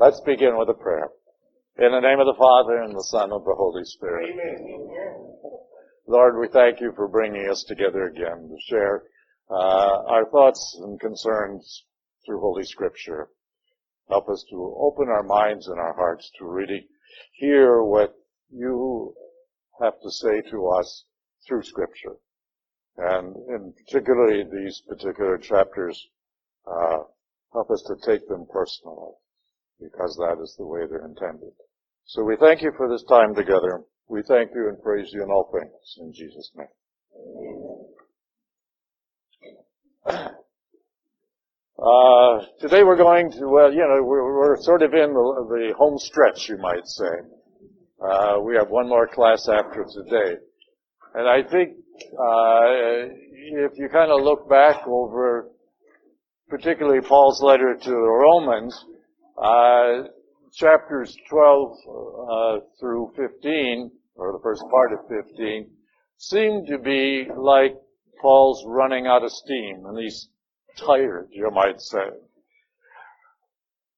Let's begin with a prayer. In the name of the Father and the Son and the Holy Spirit. Amen. Lord, we thank you for bringing us together again to share uh, our thoughts and concerns through Holy Scripture. Help us to open our minds and our hearts to really hear what you have to say to us through Scripture. And in particularly these particular chapters, uh, help us to take them personally, because that is the way they're intended. So we thank you for this time together. We thank you and praise you in all things. In Jesus' name. Uh, today we're going to, well, you know, we're, we're sort of in the, the, home stretch, you might say. Uh, we have one more class after today. And I think, uh, if you kind of look back over, particularly Paul's letter to the Romans, uh, chapters 12 uh, through 15, or the first part of 15, seem to be like Paul's running out of steam, and he's tired, you might say.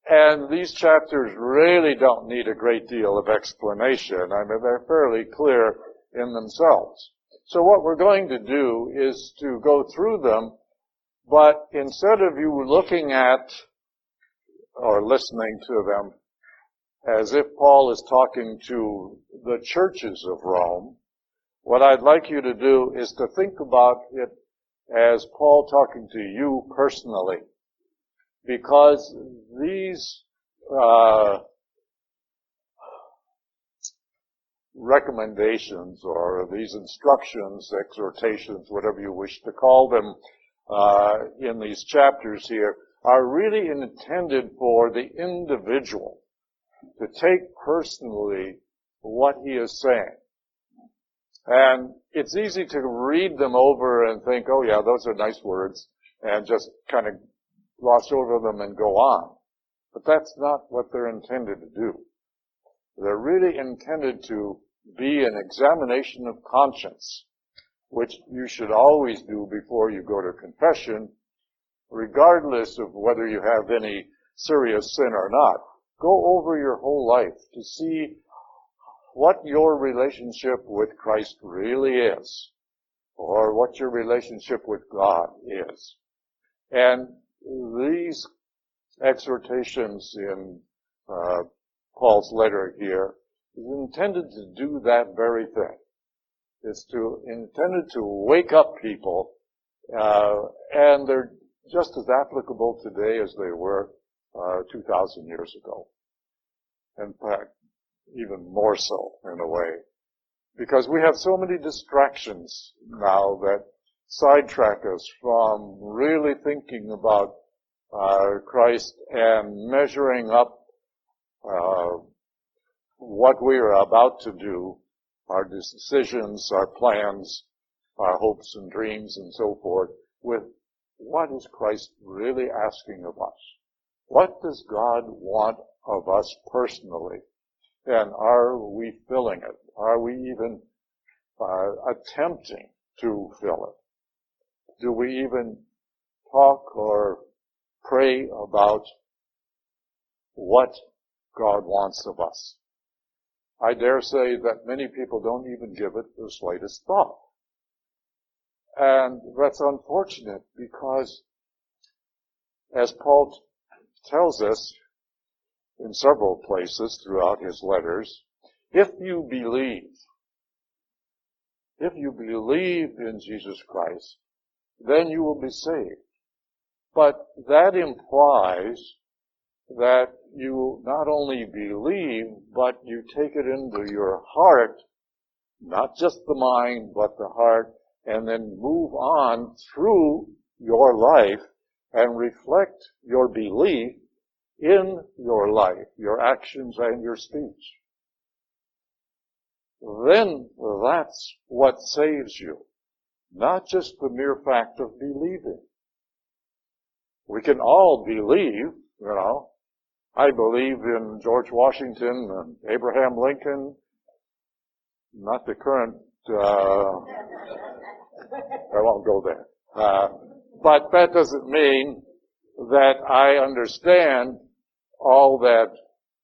And these chapters really don't need a great deal of explanation. I mean, they're fairly clear in themselves. So what we're going to do is to go through them, but instead of you looking at or listening to them as if Paul is talking to the churches of Rome, what I'd like you to do is to think about it as Paul talking to you personally. Because these uh, recommendations or these instructions, exhortations, whatever you wish to call them, uh, in these chapters here, are really intended for the individual to take personally what he is saying. And it's easy to read them over and think, oh yeah, those are nice words, and just kind of gloss over them and go on. But that's not what they're intended to do. They're really intended to be an examination of conscience, which you should always do before you go to confession, regardless of whether you have any serious sin or not. Go over your whole life to see what your relationship with Christ really is, or what your relationship with God is. And these exhortations in uh, Paul's letter here is intended to do that very thing. It's to intended to wake up people, uh, and they're just as applicable today as they were uh, 2,000 years ago. In fact, even more so in a way. Because we have so many distractions now that sidetrack us from really thinking about uh, Christ and measuring up uh, what we are about to do, our decisions, our plans, our hopes and dreams and so forth, with what is Christ really asking of us? What does God want of us personally? And are we filling it? Are we even uh, attempting to fill it? Do we even talk or pray about what God wants of us? I dare say that many people don't even give it the slightest thought. And that's unfortunate because as Paul tells us, in several places throughout his letters, if you believe, if you believe in Jesus Christ, then you will be saved. But that implies that you not only believe, but you take it into your heart, not just the mind, but the heart, and then move on through your life and reflect your belief in your life, your actions and your speech. Then that's what saves you. Not just the mere fact of believing. We can all believe, you know. I believe in George Washington and Abraham Lincoln, not the current, I won't go there. Uh, but that doesn't mean that I understand all that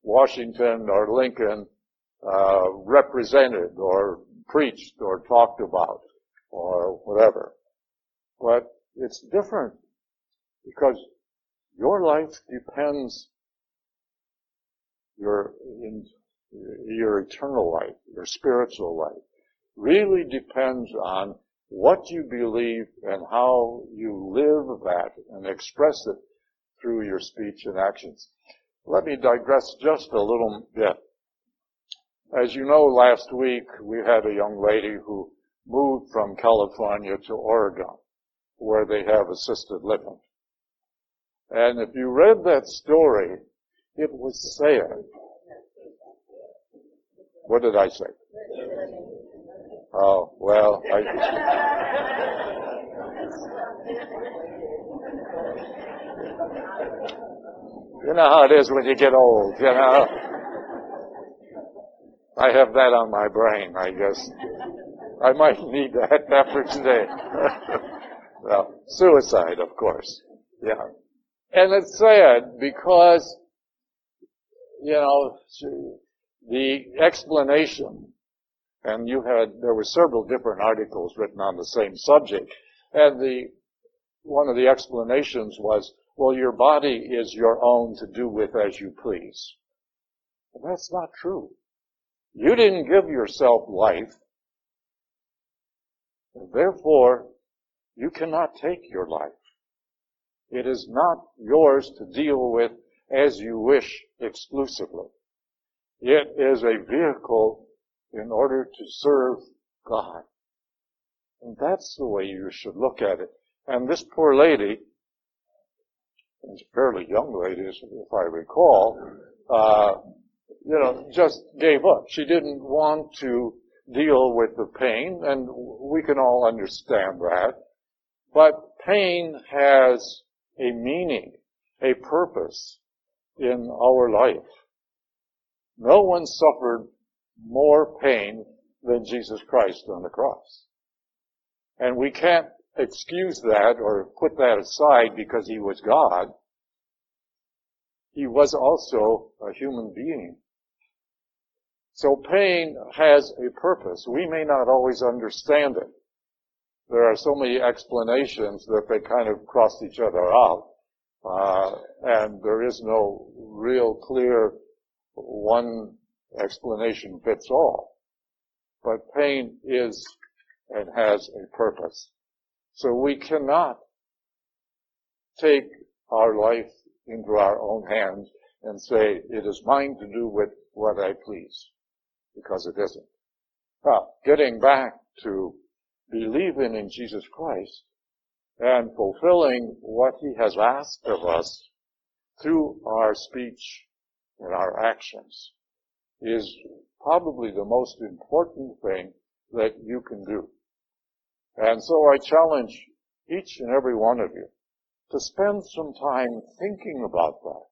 Washington or Lincoln uh, represented or preached or talked about or whatever. But it's different because your life depends your in, your eternal life, your spiritual life, really depends on what you believe and how you live that and express it through your speech and actions. Let me digress just a little bit. As you know, last week we had a young lady who moved from California to Oregon, where they have assisted living. And if you read that story, it was sad. What did I say? Oh, well, I, you know how it is when you get old, you know? I have that on my brain, I guess. I might need that after today. well, suicide, of course. Yeah. And it's sad because, you know, the explanation, and you had, there were several different articles written on the same subject, and the, one of the explanations was, well, your body is your own to do with as you please. But that's not true. You didn't give yourself life. Therefore, you cannot take your life. It is not yours to deal with as you wish exclusively. It is a vehicle in order to serve God. And that's the way you should look at it. And this poor lady, a fairly young lady, if I recall, uh, you know, just gave up. She didn't want to deal with the pain, and we can all understand that. But pain has a meaning, a purpose in our life. No one suffered more pain than Jesus Christ on the cross. And we can't excuse that or put that aside because he was God. He was also a human being. So pain has a purpose. We may not always understand it. There are so many explanations that they kind of cross each other out. Uh, and there is no real clear one explanation fits all. But pain is and has a purpose. So we cannot take our life into our own hands and say, it is mine to do with what I please. Because it isn't. Now, getting back to believing in Jesus Christ and fulfilling what He has asked of us through our speech and our actions is probably the most important thing that you can do. And so I challenge each and every one of you to spend some time thinking about that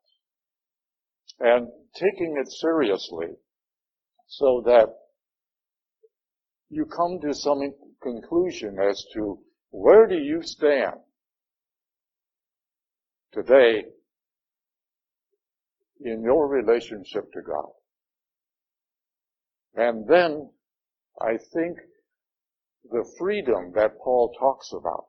and taking it seriously so that you come to some conclusion as to where do you stand today in your relationship to God. And then I think the freedom that Paul talks about,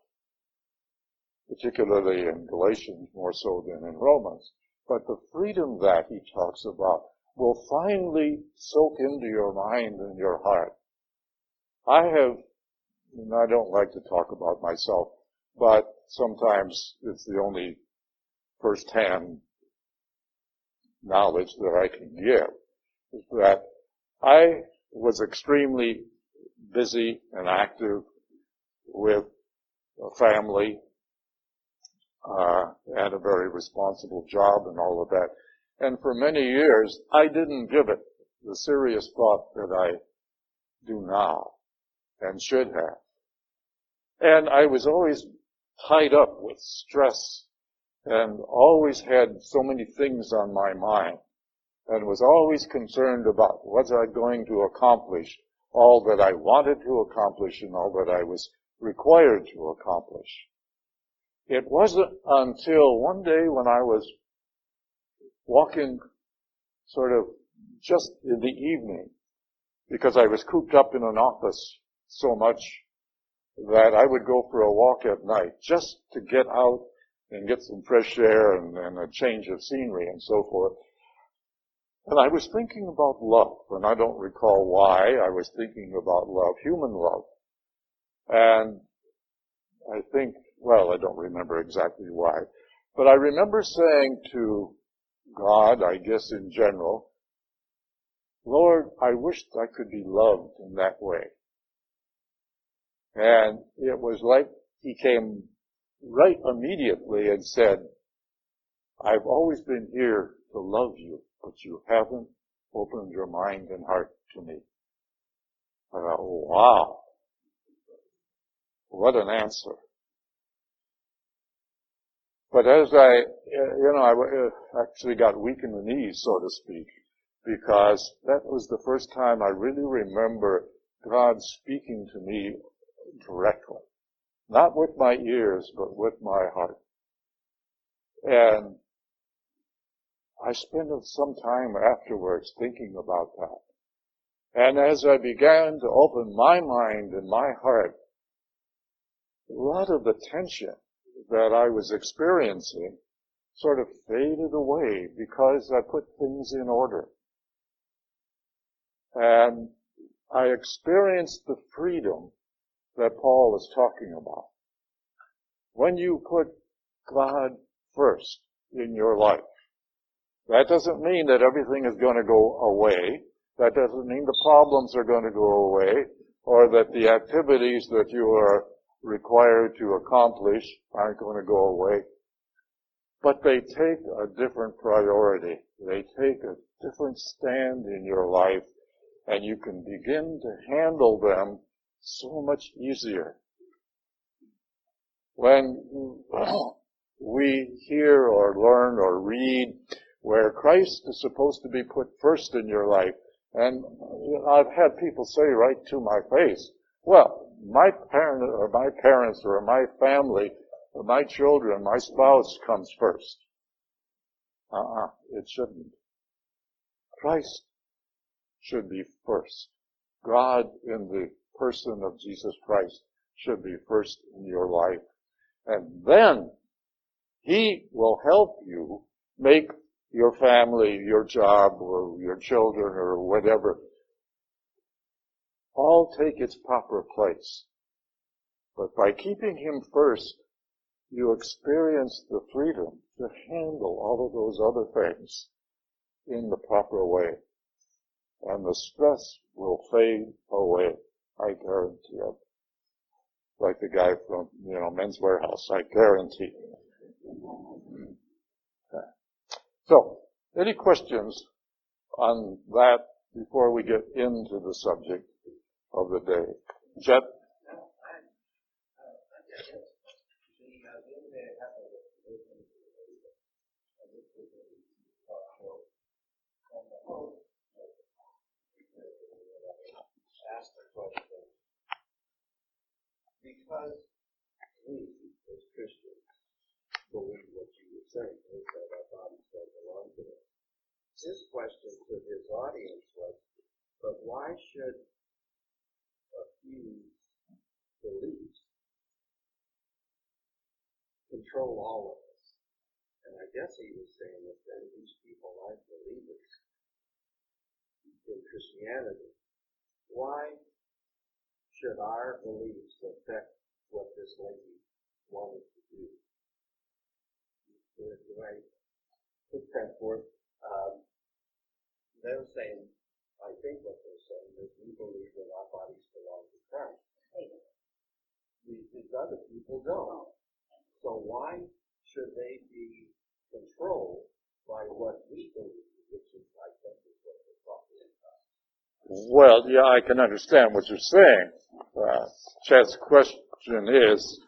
particularly in Galatians more so than in Romans, but the freedom that he talks about will finally soak into your mind and your heart. I have, and I don't like to talk about myself, but sometimes it's the only first-hand knowledge that I can give is that I was extremely busy and active with a family uh, and a very responsible job and all of that. And for many years, I didn't give it the serious thought that I do now and should have. And I was always tied up with stress and always had so many things on my mind and was always concerned about was I going to accomplish all that I wanted to accomplish and all that I was required to accomplish. It wasn't until one day when I was walking sort of just in the evening because I was cooped up in an office so much that I would go for a walk at night just to get out and get some fresh air and, and a change of scenery and so forth. And I was thinking about love, and I don't recall why I was thinking about love, human love. And I think, well, I don't remember exactly why, but I remember saying to God, I guess in general, Lord, I wished I could be loved in that way. And it was like he came right immediately and said, I've always been here to love you, but you haven't opened your mind and heart to me. I thought, wow. What an answer. But as I, you know, I uh, actually got weak in the knees, so to speak, because that was the first time I really remember God speaking to me directly. Not with my ears, but with my heart. And I spent some time afterwards thinking about that. And as I began to open my mind and my heart, a lot of the tension that I was experiencing sort of faded away because I put things in order. And I experienced the freedom that Paul is talking about. When you put God first in your life, that doesn't mean that everything is going to go away. That doesn't mean the problems are going to go away or that the activities that you are required to accomplish aren't going to go away. But they take a different priority. They take a different stand in your life and you can begin to handle them so much easier. When we hear or learn or read where Christ is supposed to be put first in your life, and I've had people say right to my face, well, my parent or my parents or my family or my children, my spouse comes first. Uh-uh, it shouldn't. Christ should be first. God in the person of Jesus Christ should be first in your life. And then He will help you make your family, your job, or your children, or whatever, all take its proper place. But by keeping Him first, you experience the freedom to handle all of those other things in the proper way. And the stress will fade away. I guarantee it. Like the guy from, you know, Men's Wearhouse. I guarantee. So, any questions on that before we get into the subject of the day? Chet? because we, as Christians, believe what you were saying, is that our bodies don't belong to us. His question to his audience was, but why should a few beliefs control all of us? And I guess he was saying that then these people aren't believers in Christianity. Why should our beliefs affect what this lady wanted to do? Do I put that forth? Um, they're saying, I think what they're saying is we believe that our bodies belong to Christ. These, these other people don't. So why should they be controlled by what we believe, which is, I think, is what they're talking about? Well, yeah, I can understand what you're saying uh, Chet's question is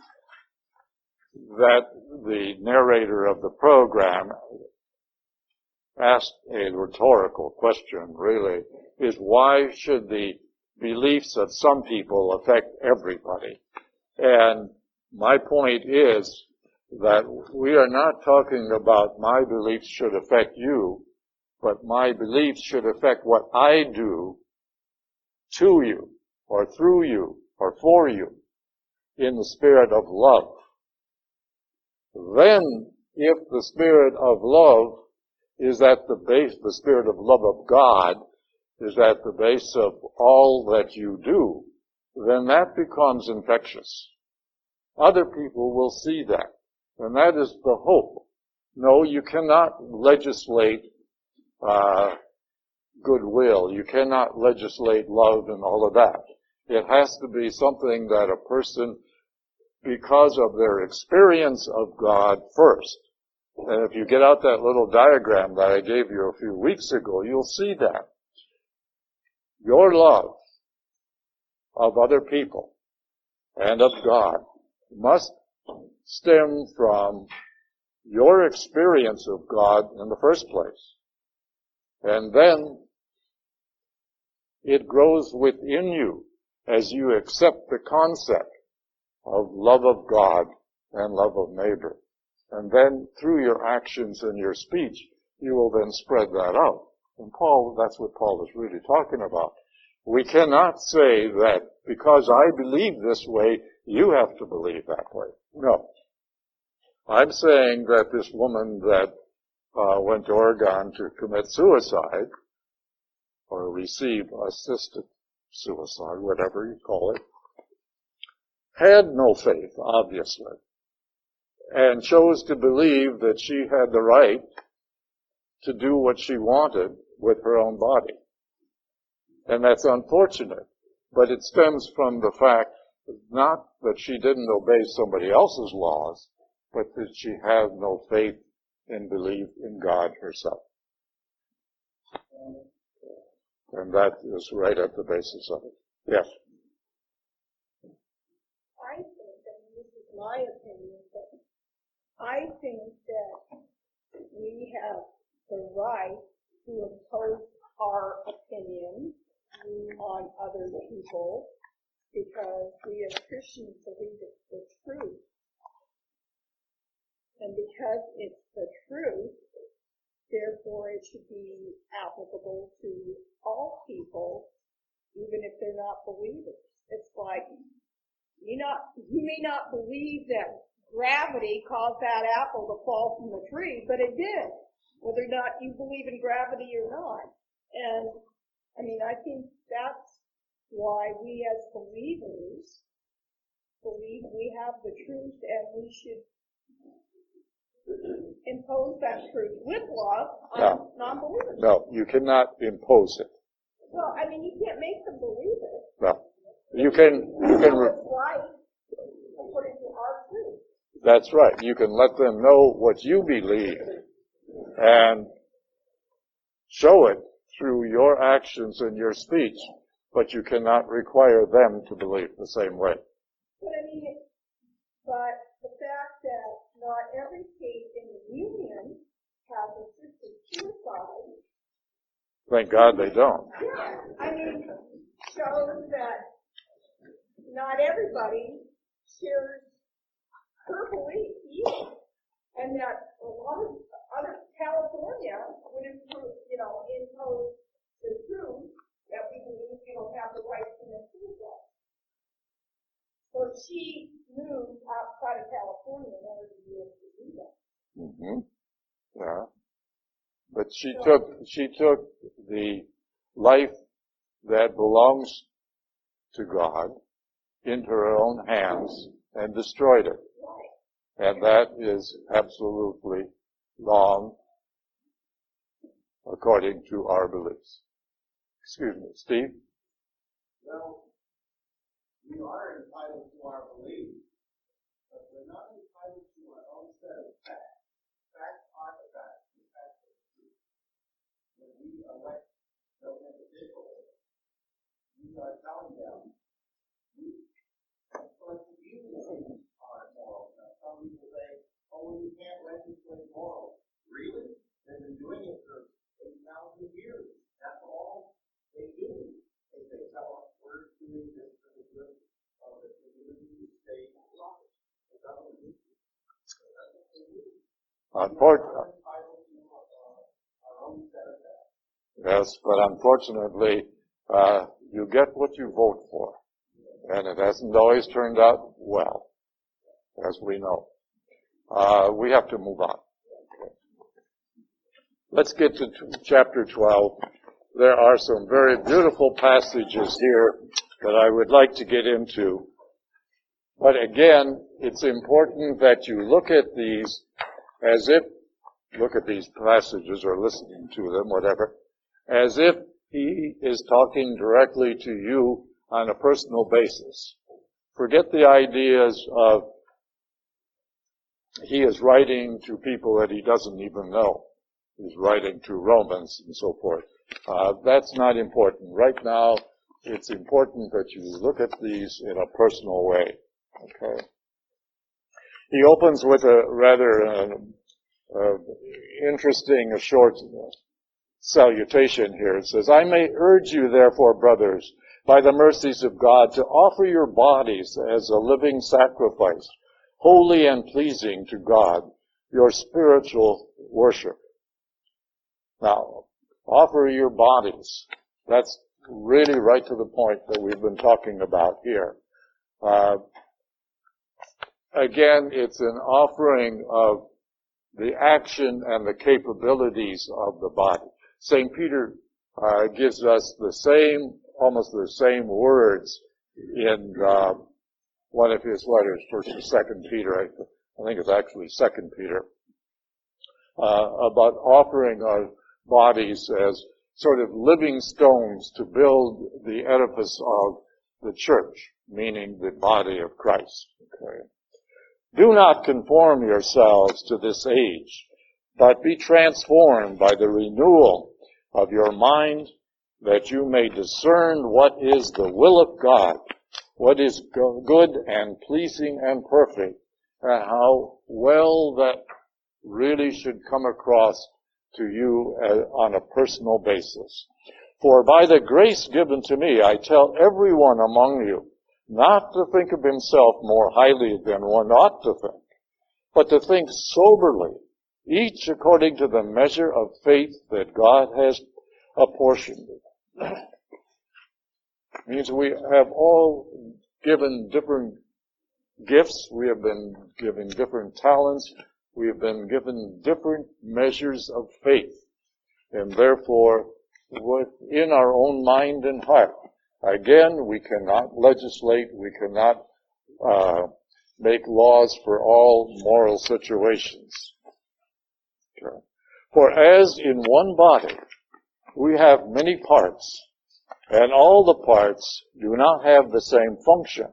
that the narrator of the program asked a rhetorical question, really, is why should the beliefs of some people affect everybody? And my point is that we are not talking about my beliefs should affect you but my beliefs should affect what I do to you, or through you, or for you, in the spirit of love. Then, if the spirit of love is that the base, the spirit of love of God is at the base of all that you do, then that becomes infectious. Other people will see that. And that is the hope. No, you cannot legislate uh, goodwill. You cannot legislate love and all of that. It has to be something that a person, because of their experience of God first, and if you get out that little diagram that I gave you a few weeks ago, you'll see that. Your love of other people and of God must stem from your experience of God in the first place. And then it grows within you as you accept the concept of love of God and love of neighbor. And then through your actions and your speech, you will then spread that out. And Paul, that's what Paul is really talking about. We cannot say that because I believe this way, you have to believe that way. No. I'm saying that this woman that uh, went to Oregon to commit suicide, or receive assisted suicide, whatever you call it, had no faith, obviously and chose to believe that she had the right to do what she wanted with her own body. And that's unfortunate, but it stems from the fact not that she didn't obey somebody else's laws, but that she had no faith and belief in God herself. And that is right at the basis of it. Yes. I think, and this is my opinion, I think that we have the right to impose our opinion on other people because we as Christians believe it's the truth. And because it's the truth, therefore it should be applicable to all people, even if they're not believers. It's like, you not, you may not believe that gravity caused that apple to fall from the tree, but it did, whether or not you believe in gravity or not. And I mean, I think that's why we as believers believe we have the truth and we should impose that truth with love on no. non-believers. No, you cannot impose it. Well, I mean, you can't make them believe it. No. You can, you can, re- right according to our truth. That's right. You can let them know what you believe and show it through your actions and your speech, but you cannot require them to believe the same way. But I mean, but the fact that not every state in the union has assisted suicide. Thank God they don't. Yeah, I mean, shows that not everybody shares her belief either. And that a lot of other California would improve, you know, impose the truth that we believe you don't have the right to improve that. So she moved outside of California in order to be able to do that. Mm-hmm. Yeah. But she so, took, she took the life that belongs to God into her own hands and destroyed it. And that is absolutely wrong according to our beliefs. Excuse me, Steve? Well, we are entitled to our beliefs, but we're not entitled to our own set of facts. Facts are the facts. The facts are the truth. When we elect those individuals, we are telling them, oh, we can't legislate morals. Really? They've been doing it for 8,000 years. That's all they do. They, they tell us we're doing this for the good of the community, the state, and life. It doesn't do Unfortunately. Uh, yes, but unfortunately, uh, you get what you vote for. And it hasn't always turned out well, as we know. Uh, we have to move on. Let's get to t- chapter 12. There are some very beautiful passages here that I would like to get into. But again, it's important that you look at these as if, look at these passages or listening to them, whatever, as if he is talking directly to you on a personal basis. Forget the ideas of he is writing to people that he doesn't even know. He's writing to Romans and so forth. Uh, that's not important. Right now, it's important that you look at these in a personal way. Okay. He opens with a rather uh, uh, interesting, short salutation here. It says, I may urge you therefore, brothers, by the mercies of God, to offer your bodies as a living sacrifice, holy and pleasing to God, your spiritual worship. Now, offer your bodies. That's really right to the point that we've been talking about here. Uh, again, it's an offering of the action and the capabilities of the body. St. Peter uh, gives us the same, almost the same words in uh, one of his letters, First and Second Peter. I, I think it's actually Second Peter, uh, about offering our bodies as sort of living stones to build the edifice of the church, meaning the body of Christ. Okay. Do not conform yourselves to this age, but be transformed by the renewal of your mind that you may discern what is the will of God, what is good and pleasing and perfect, and how well that really should come across to you uh, on a personal basis. For by the grace given to me, I tell everyone among you not to think of himself more highly than one ought to think, but to think soberly, each according to the measure of faith that God has apportioned. means we have all given different gifts. We have been given different talents. We have been given different measures of faith. And therefore, within our own mind and heart, again, we cannot legislate, we cannot uh, make laws for all moral situations. Okay. For as in one body we have many parts, and all the parts do not have the same function.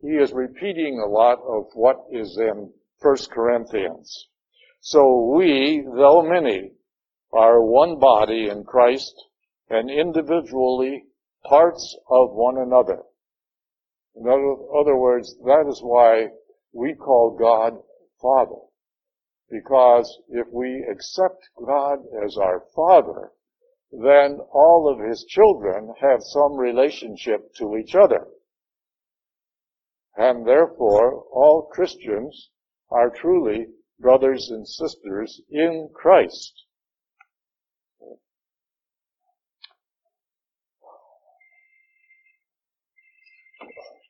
He is repeating a lot of what is in 1 Corinthians. So we, though many, are one body in Christ and individually parts of one another. In other words, that is why we call God Father. Because if we accept God as our Father, then all of His children have some relationship to each other. And therefore, all Christians are truly brothers and sisters in Christ.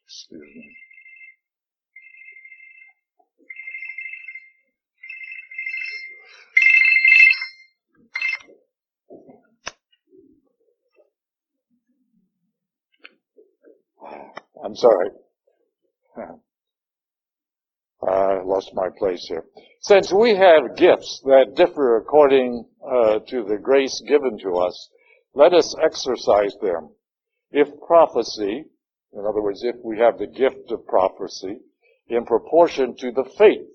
Excuse me. I'm sorry. I lost my place here. Since we have gifts that differ according uh, to the grace given to us, let us exercise them. If prophecy, in other words, if we have the gift of prophecy, in proportion to the faith.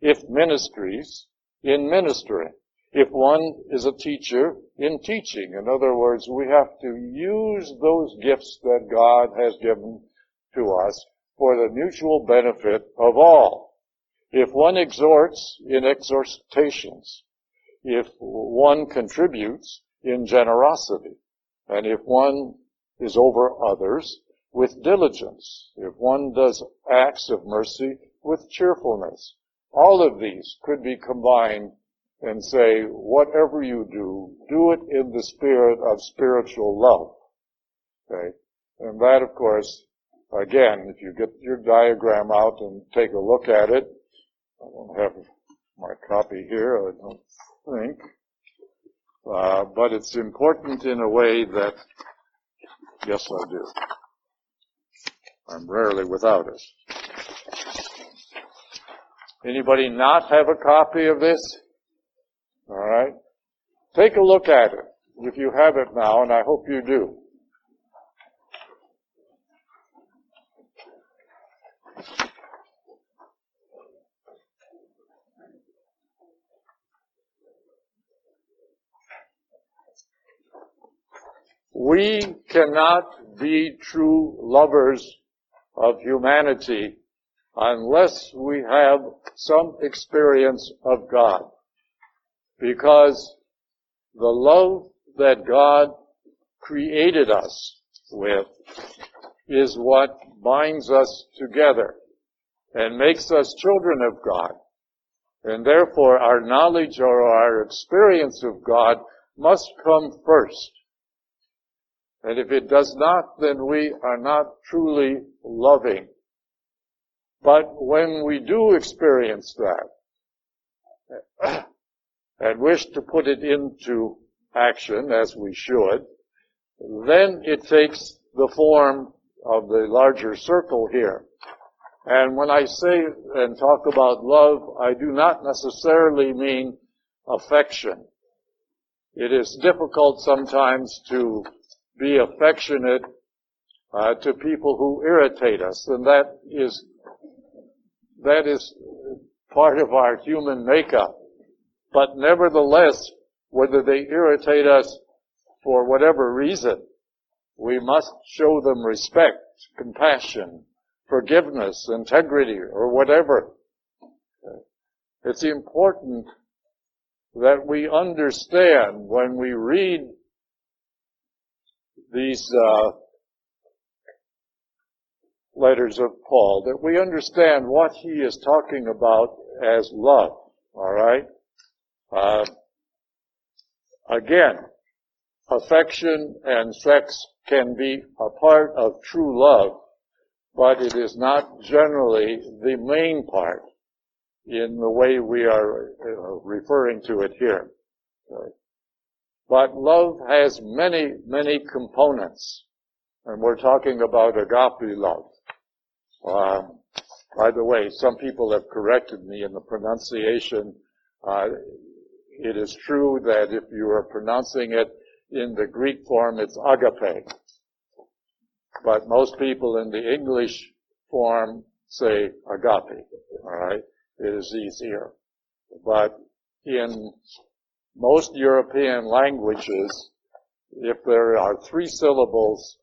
If ministries, in ministering. If one is a teacher, in teaching. In other words, we have to use those gifts that God has given to us for the mutual benefit of all. If one exhorts in exhortations, if one contributes in generosity, and if one is over others, with diligence, if one does acts of mercy with cheerfulness. All of these could be combined and say, whatever you do, do it in the spirit of spiritual love. Okay? And that, of course, again, if you get your diagram out and take a look at it, I don't have my copy here, I don't think. Uh, but it's important in a way that, yes, I do. I'm rarely without it. Anybody not have a copy of this? All right. Take a look at it if you have it now, and I hope you do. We cannot be true lovers of humanity unless we have some experience of God. Because the love that God created us with is what binds us together and makes us children of God. And therefore our knowledge or our experience of God must come first. And if it does not, then we are not truly loving. But when we do experience that, and wish to put it into action, as we should, then it takes the form of the larger circle here. And when I say and talk about love, I do not necessarily mean affection. It is difficult sometimes to be affectionate uh, to people who irritate us, and that is that is part of our human makeup. But nevertheless, whether they irritate us for whatever reason, we must show them respect, compassion, forgiveness, integrity, or whatever. It's important that we understand when we read these uh, letters of Paul that we understand what he is talking about as love. All right. Uh, again, affection and sex can be a part of true love, but it is not generally the main part in the way we are uh, referring to it here. Right. But love has many, many components. And we're talking about agape love. Um, by the way, some people have corrected me in the pronunciation. Uh, it is true that if you are pronouncing it in the Greek form, it's agape. But most people in the English form say agape. Alright? It is easier. But in most European languages, if there are three syllables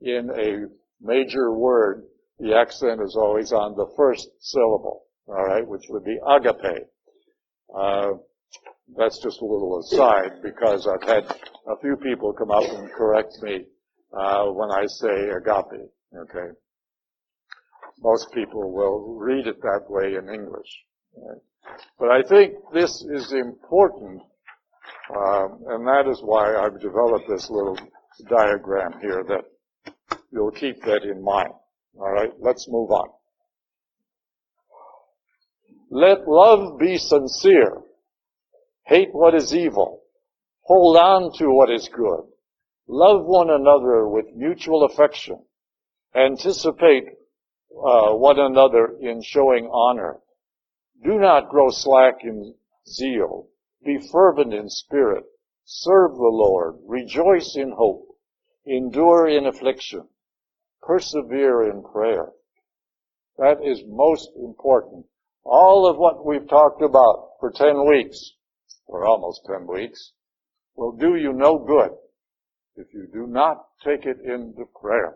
in a major word, the accent is always on the first syllable, all right, which would be agape. Uh, that's just a little aside because I've had a few people come up and correct me uh, when I say agape. Okay, most people will read it that way in English. Right? But I think this is important um, and that is why I've developed this little diagram here that you'll keep that in mind. All right, let's move on. Let love be sincere. Hate what is evil. Hold on to what is good. Love one another with mutual affection. Anticipate uh, one another in showing honor. Do not grow slack in zeal. Be fervent in spirit. Serve the Lord. Rejoice in hope. Endure in affliction. Persevere in prayer. That is most important. All of what we've talked about for 10 weeks, or almost 10 weeks, will do you no good if you do not take it into prayer.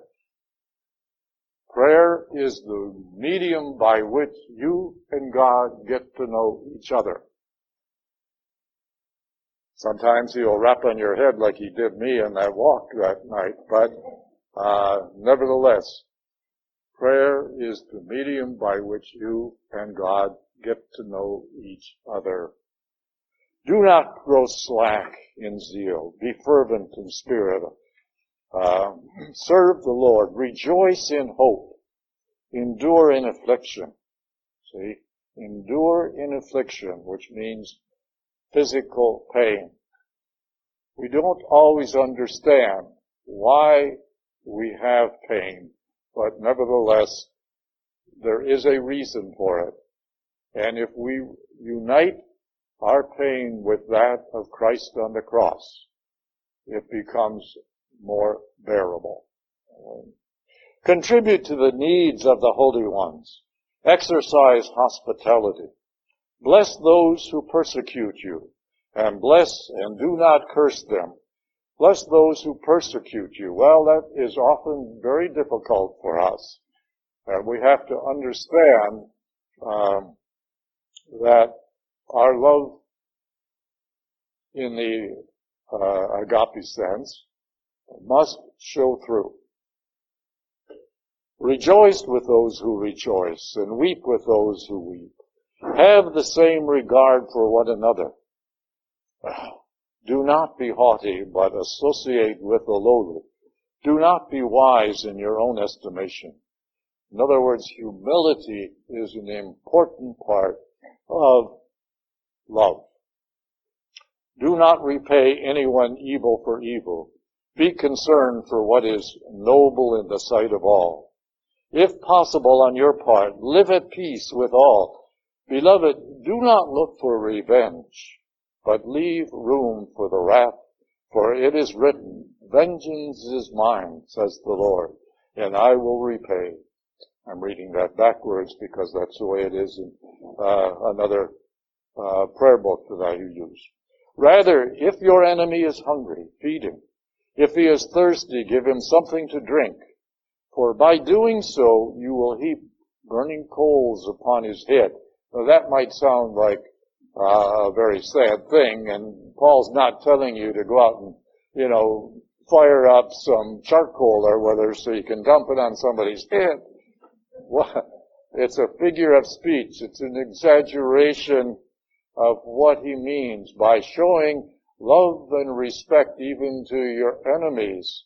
Prayer is the medium by which you and God get to know each other. Sometimes he'll rap on your head like he did me in that walk that night, but uh, nevertheless, prayer is the medium by which you and God get to know each other. Do not grow slack in zeal. Be fervent in spirit. Uh, serve the Lord. Rejoice in hope. Endure in affliction. See? Endure in affliction, which means physical pain. We don't always understand why we have pain, but nevertheless, there is a reason for it. And if we unite our pain with that of Christ on the cross, it becomes more bearable. Contribute to the needs of the holy ones. Exercise hospitality. Bless those who persecute you, and bless and do not curse them. Bless those who persecute you. Well, that is often very difficult for us. And we have to understand um, that our love in the uh, agape sense must show through. Rejoice with those who rejoice and weep with those who weep. Have the same regard for one another. Do not be haughty, but associate with the lowly. Do not be wise in your own estimation. In other words, humility is an important part of love. Do not repay anyone evil for evil. Be concerned for what is noble in the sight of all. If possible on your part, live at peace with all. Beloved, do not look for revenge, but leave room for the wrath, for it is written, Vengeance is mine, says the Lord, and I will repay. I'm reading that backwards because that's the way it is in uh, another prayer book that I use. Rather, if your enemy is hungry, feed him. If he is thirsty, give him something to drink. For by doing so, you will heap burning coals upon his head. Now that might sound like uh, a very sad thing, and Paul's not telling you to go out and, you know, fire up some charcoal or whether so you can dump it on somebody's head. Well, it's a figure of speech. It's an exaggeration of what he means by showing love and respect even to your enemies.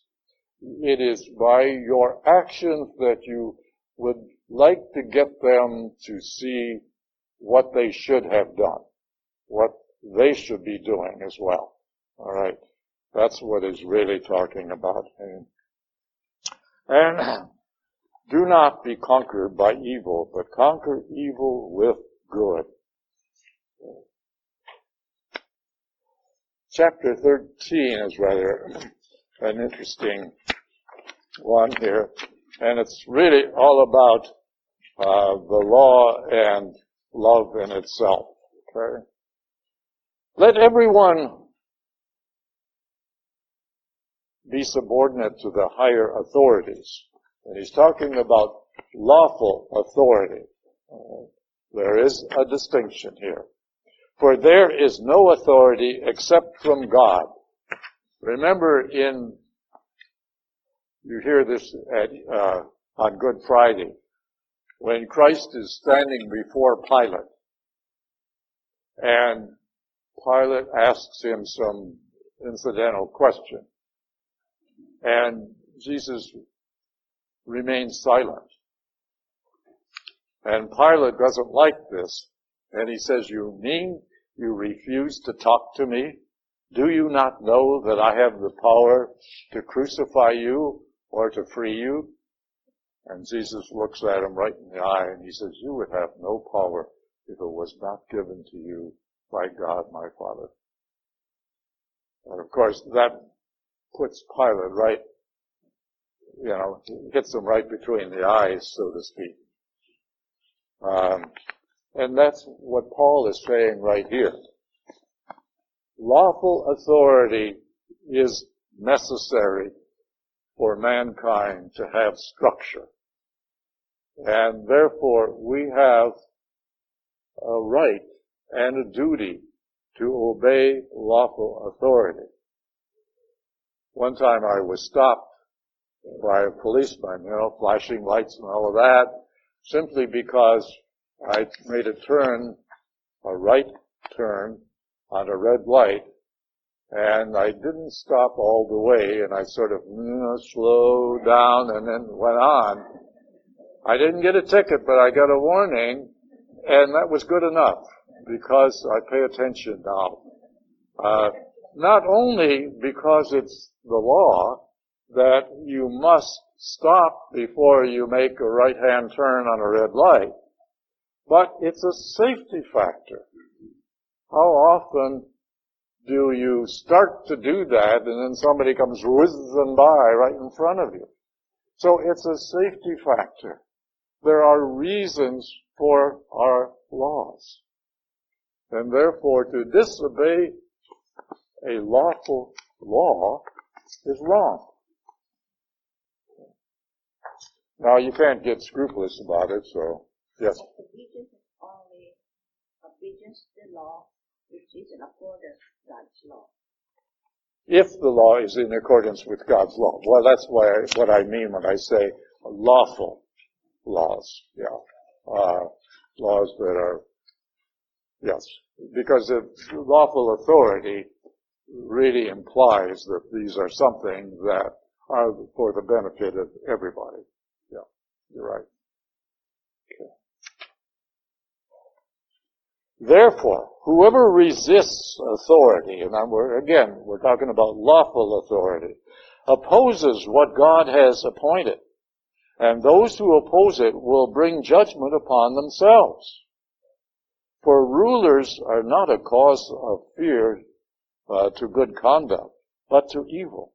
It is by your actions that you would like to get them to see what they should have done, what they should be doing as well. All right. That's what he's really talking about. And, and do not be conquered by evil, but conquer evil with good. Chapter 13 is rather an interesting one here. And it's really all about uh, the law and love in itself. Okay? Let everyone be subordinate to the higher authorities. And he's talking about lawful authority. Uh, there is a distinction here. For there is no authority except from God. Remember in, you hear this at, uh, on Good Friday, when Christ is standing before Pilate, and Pilate asks him some incidental question, and Jesus remains silent. And Pilate doesn't like this, and he says, you mean you refuse to talk to me? Do you not know that I have the power to crucify you or to free you? And Jesus looks at him right in the eye and he says, you would have no power if it was not given to you by God my Father. And of course that puts Pilate right, you know, hits him right between the eyes, so to speak. Um, and that's what Paul is saying right here. Lawful authority is necessary for mankind to have structure. And therefore we have a right and a duty to obey lawful authority. One time I was stopped by a policeman, you know, flashing lights and all of that, simply because I made a turn, a right turn, on a red light, and I didn't stop all the way, and I sort of you know, slowed down and then went on. I didn't get a ticket, but I got a warning, and that was good enough because I pay attention now. Uh, not only because it's the law that you must stop before you make a right-hand turn on a red light, but it's a safety factor. How often do you start to do that and then somebody comes whizzing by right in front of you? So it's a safety factor. There are reasons for our laws. And therefore to disobey a lawful law is wrong. Now you can't get scrupulous about it, so yes. Obedience is only obedience to the law, which is in accordance with God's law. If the law is in accordance with God's law. Well, that's why I, what I mean when I say lawful laws. Yeah. Uh, laws that are, yes. Because the lawful authority really implies that these are something that are for the benefit of everybody. Yeah, you're right. Therefore, whoever resists authority, and we're, again, we're talking about lawful authority, opposes what God has appointed. And those who oppose it will bring judgment upon themselves. For rulers are not a cause of fear uh, to good conduct, but to evil.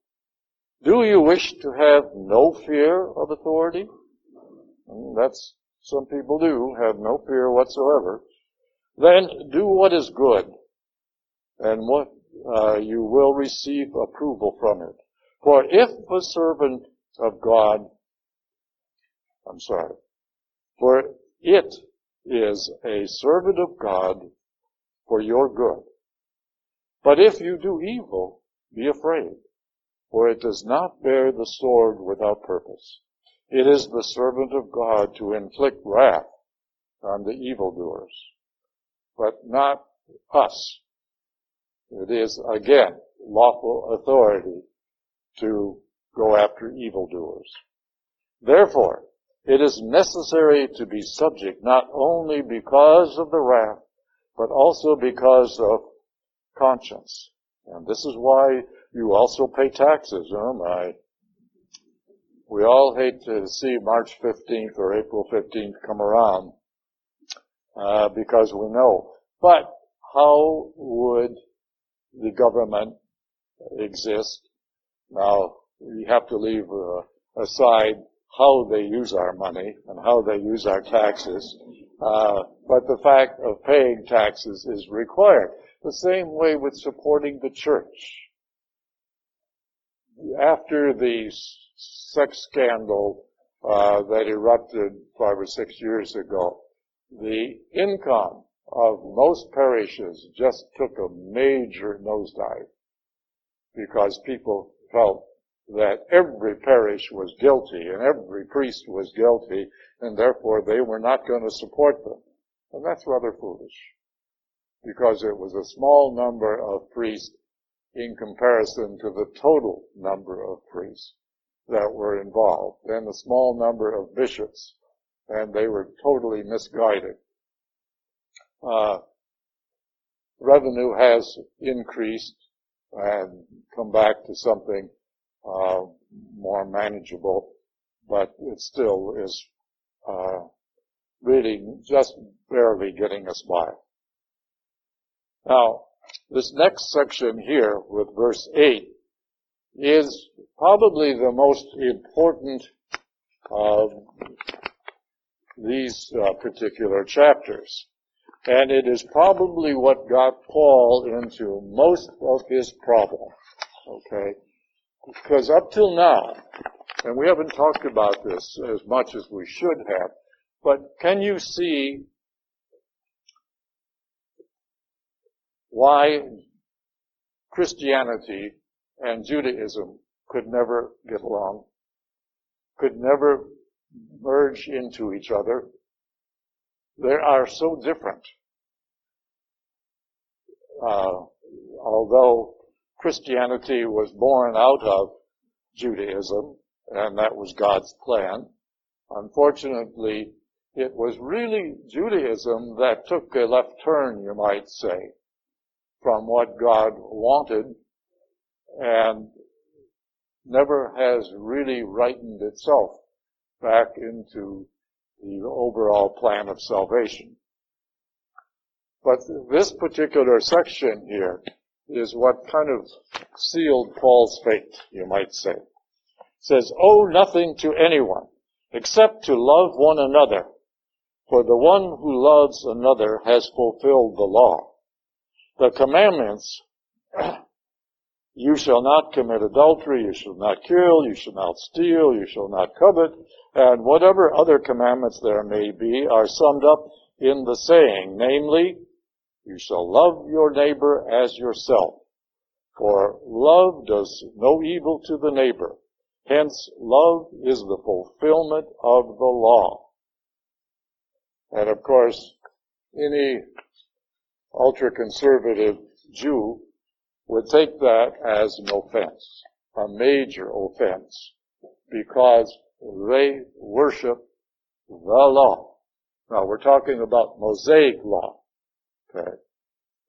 Do you wish to have no fear of authority? And that's, some people do have no fear whatsoever. Then do what is good, and what uh, you will receive approval from it. For if a servant of God, I'm sorry, for it is a servant of God for your good. But if you do evil, be afraid, for it does not bear the sword without purpose. It is the servant of God to inflict wrath on the evildoers, but not us. It is, again, lawful authority to go after evildoers. Therefore, it is necessary to be subject not only because of the wrath, but also because of conscience. And this is why you also pay taxes, oh my. We all hate to see March 15th or April 15th come around, uh, because we know. But how would the government exist? Now, we have to leave uh, aside how they use our money and how they use our taxes. Uh, but the fact of paying taxes is required. The same way with supporting the church. After the sex scandal uh, that erupted five or six years ago, the income of most parishes just took a major nosedive because people felt that every parish was guilty and every priest was guilty and therefore they were not going to support them. And that's rather foolish because it was a small number of priests in comparison to the total number of priests that were involved, and a small number of bishops, and they were totally misguided. Uh, revenue has increased and come back to something uh, more manageable, but it still is uh, really just barely getting us by. Now, this next section here with verse 8 is probably the most important of these uh, particular chapters. And it is probably what got Paul into most of his problem. Okay? Because up till now, and we haven't talked about this as much as we should have, but can you see why Christianity and Judaism could never get along, could never merge into each other. They are so different. uh, although Christianity was born out of Judaism, and that was God's plan, unfortunately, it was really Judaism that took a left turn, you might say, from what God wanted and never has really rightened itself back into the overall plan of salvation. But this particular section here is what kind of sealed Paul's fate, you might say. It says, owe nothing to anyone except to love one another, for the one who loves another has fulfilled the law. The commandments You shall not commit adultery, you shall not kill, you shall not steal, you shall not covet, and whatever other commandments there may be are summed up in the saying, namely, you shall love your neighbor as yourself. For love does no evil to the neighbor. Hence, love is the fulfillment of the law. And of course, any ultra-conservative Jew would take that as an offense, a major offense, because they worship the law. Now we're talking about Mosaic law. Okay.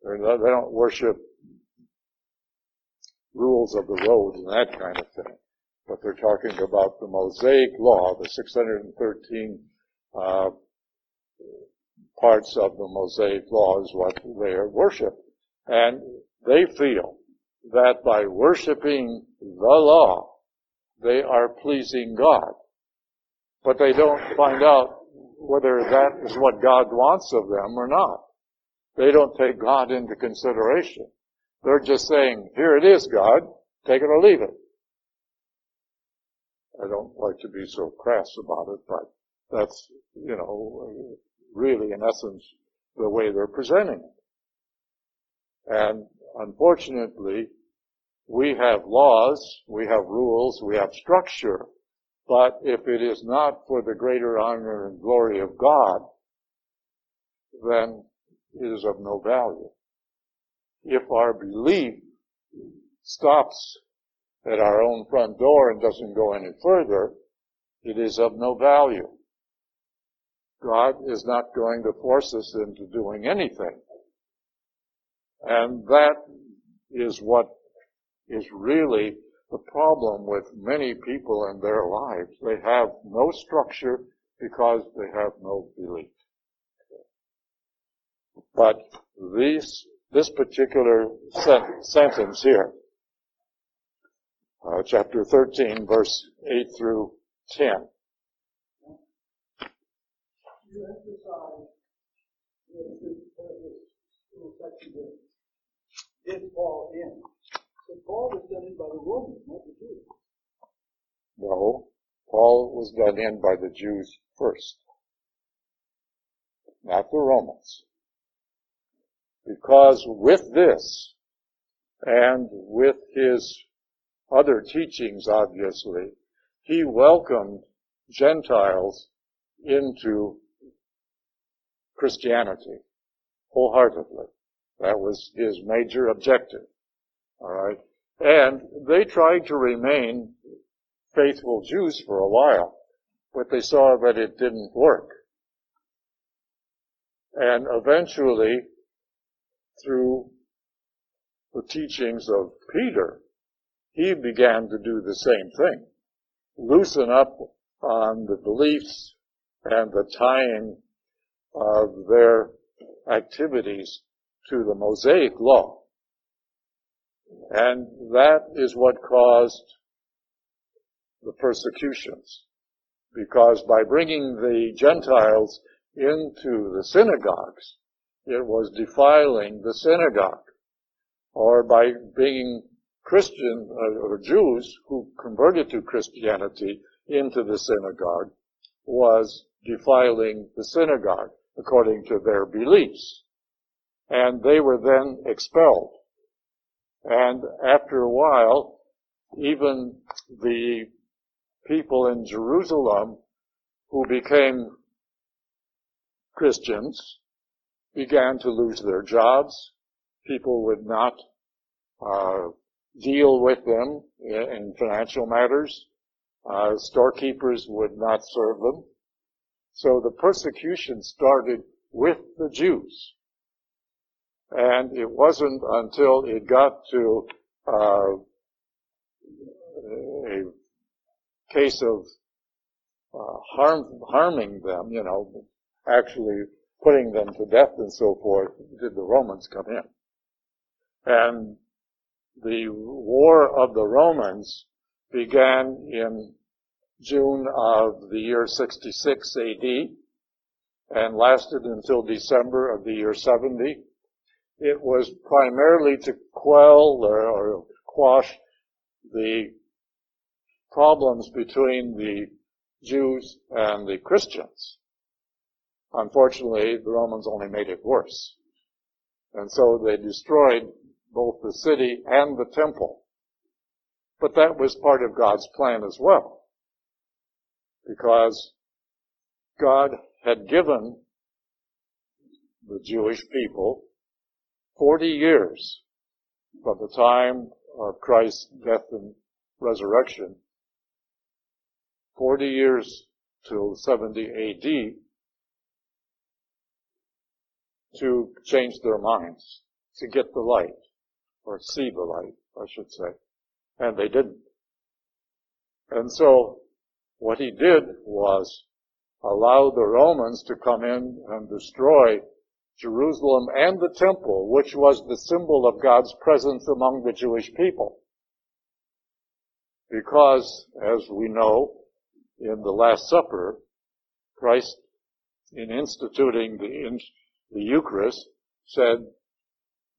Not, they don't worship rules of the road and that kind of thing. But they're talking about the Mosaic law, the 613 uh, parts of the Mosaic law is what they worship. And they feel that by worshiping the law, they are pleasing God. But they don't find out whether that is what God wants of them or not. They don't take God into consideration. They're just saying, here it is, God, take it or leave it. I don't like to be so crass about it, but that's, you know, really in essence the way they're presenting it. And unfortunately, we have laws, we have rules, we have structure, but if it is not for the greater honor and glory of God, then it is of no value. If our belief stops at our own front door and doesn't go any further, it is of no value. God is not going to force us into doing anything. And that is what is really the problem with many people in their lives. They have no structure because they have no belief. But this, this particular sentence here, uh, chapter 13, verse 8 through 10. You emphasize did fall in. So Paul was done in by the Romans, not the Jews. No, Paul was done in by the Jews first, not the Romans. Because with this, and with his other teachings, obviously, he welcomed Gentiles into Christianity wholeheartedly. That was his major objective. All right. And they tried to remain faithful Jews for a while, but they saw that it didn't work. And eventually, through the teachings of Peter, he began to do the same thing. Loosen up on the beliefs and the tying of their activities to the Mosaic law. And that is what caused the persecutions. Because by bringing the Gentiles into the synagogues, it was defiling the synagogue. Or by bringing Christian uh, or Jews who converted to Christianity into the synagogue was defiling the synagogue according to their beliefs and they were then expelled. And after a while, even the people in Jerusalem who became Christians began to lose their jobs, people would not uh, deal with them in financial matters. Uh, storekeepers would not serve them. So the persecution started with the Jews. And it wasn't until it got to uh, a case of uh, harm, harming them, you know, actually putting them to death and so forth, did the Romans come in. And the war of the Romans began in June of the year 66 AD and lasted until December of the year 70. It was primarily to quell or, quash the problems between the Jews and the Christians. Unfortunately, the Romans only made it worse. And so they destroyed both the city and the temple. But that was part of God's plan as well. Because God had given the Jewish people 40 years from the time of Christ's death and resurrection, 40 years till 70 AD, to change their minds, to get the light or see the light, I should say. And they didn't. And so what he did was allow the Romans to come in and destroy Jerusalem and the temple, which was the symbol of God's presence among the Jewish people. Because, as we know, in the Last Supper, Christ, in instituting the, the Eucharist, said,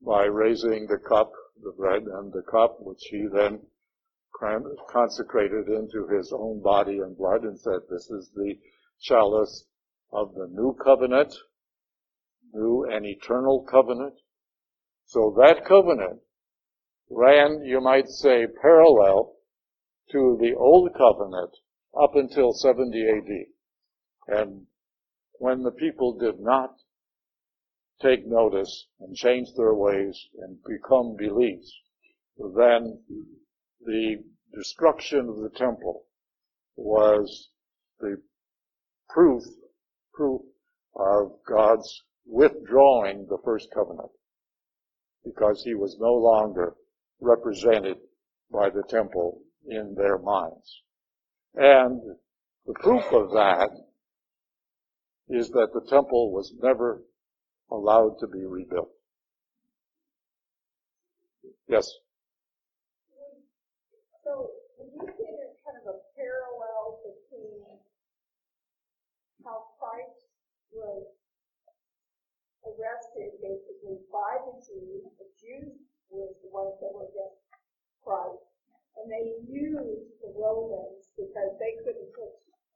by raising the cup, the bread and the cup, which he then consecrated into his own body and blood and said, this is the chalice of the new covenant, new and eternal covenant. So that covenant ran, you might say, parallel to the old covenant up until 70 AD. And when the people did not take notice and change their ways and become beliefs, then the destruction of the temple was the proof, proof of God's withdrawing the first covenant because he was no longer represented by the temple in their minds. And the proof of that is that the temple was never allowed to be rebuilt. Yes? So, would you say there's kind of a parallel between how Christ was arrested basically by the Jews, the Jews were the ones that were against Christ, and they used the Romans because they couldn't put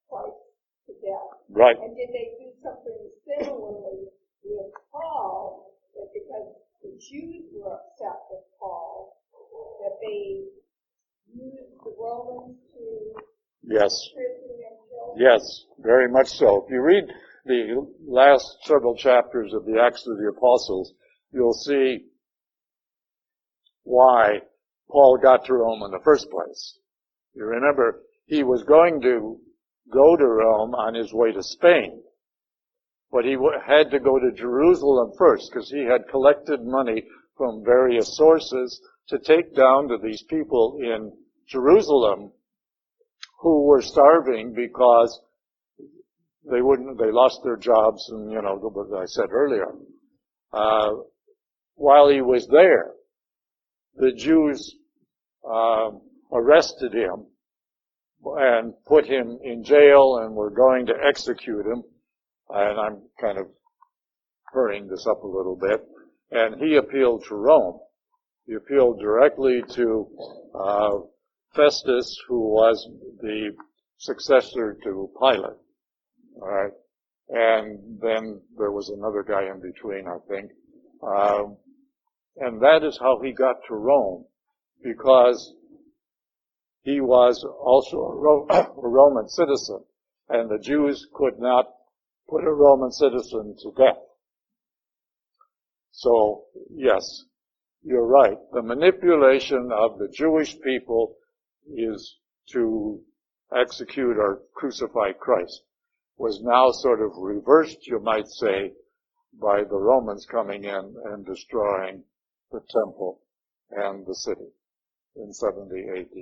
Christ to death. Right. And did they do something similarly with Paul that because the Jews were upset with Paul, that they used the Romans to yes. and Yes, very much so. If you read the last several chapters of the Acts of the Apostles, you'll see why Paul got to Rome in the first place. You remember, he was going to go to Rome on his way to Spain. But he had to go to Jerusalem first because he had collected money from various sources to take down to these people in Jerusalem who were starving because they wouldn't, they lost their jobs and, you know, what I said earlier. Uh, while he was there, the Jews uh, arrested him and put him in jail and were going to execute him and I'm kind of hurrying this up a little bit, and he appealed to Rome. He appealed directly to uh, Festus, who was the successor to Pilate. All right, and then there was another guy in between, I think, um, and that is how he got to Rome, because he was also a, Roman citizen, and the Jews could not put a Roman citizen to death. So, yes, you're right. The manipulation of the Jewish people is to execute or crucify Christ was now sort of reversed, you might say, by the Romans coming in and destroying the temple and the city in 70 AD.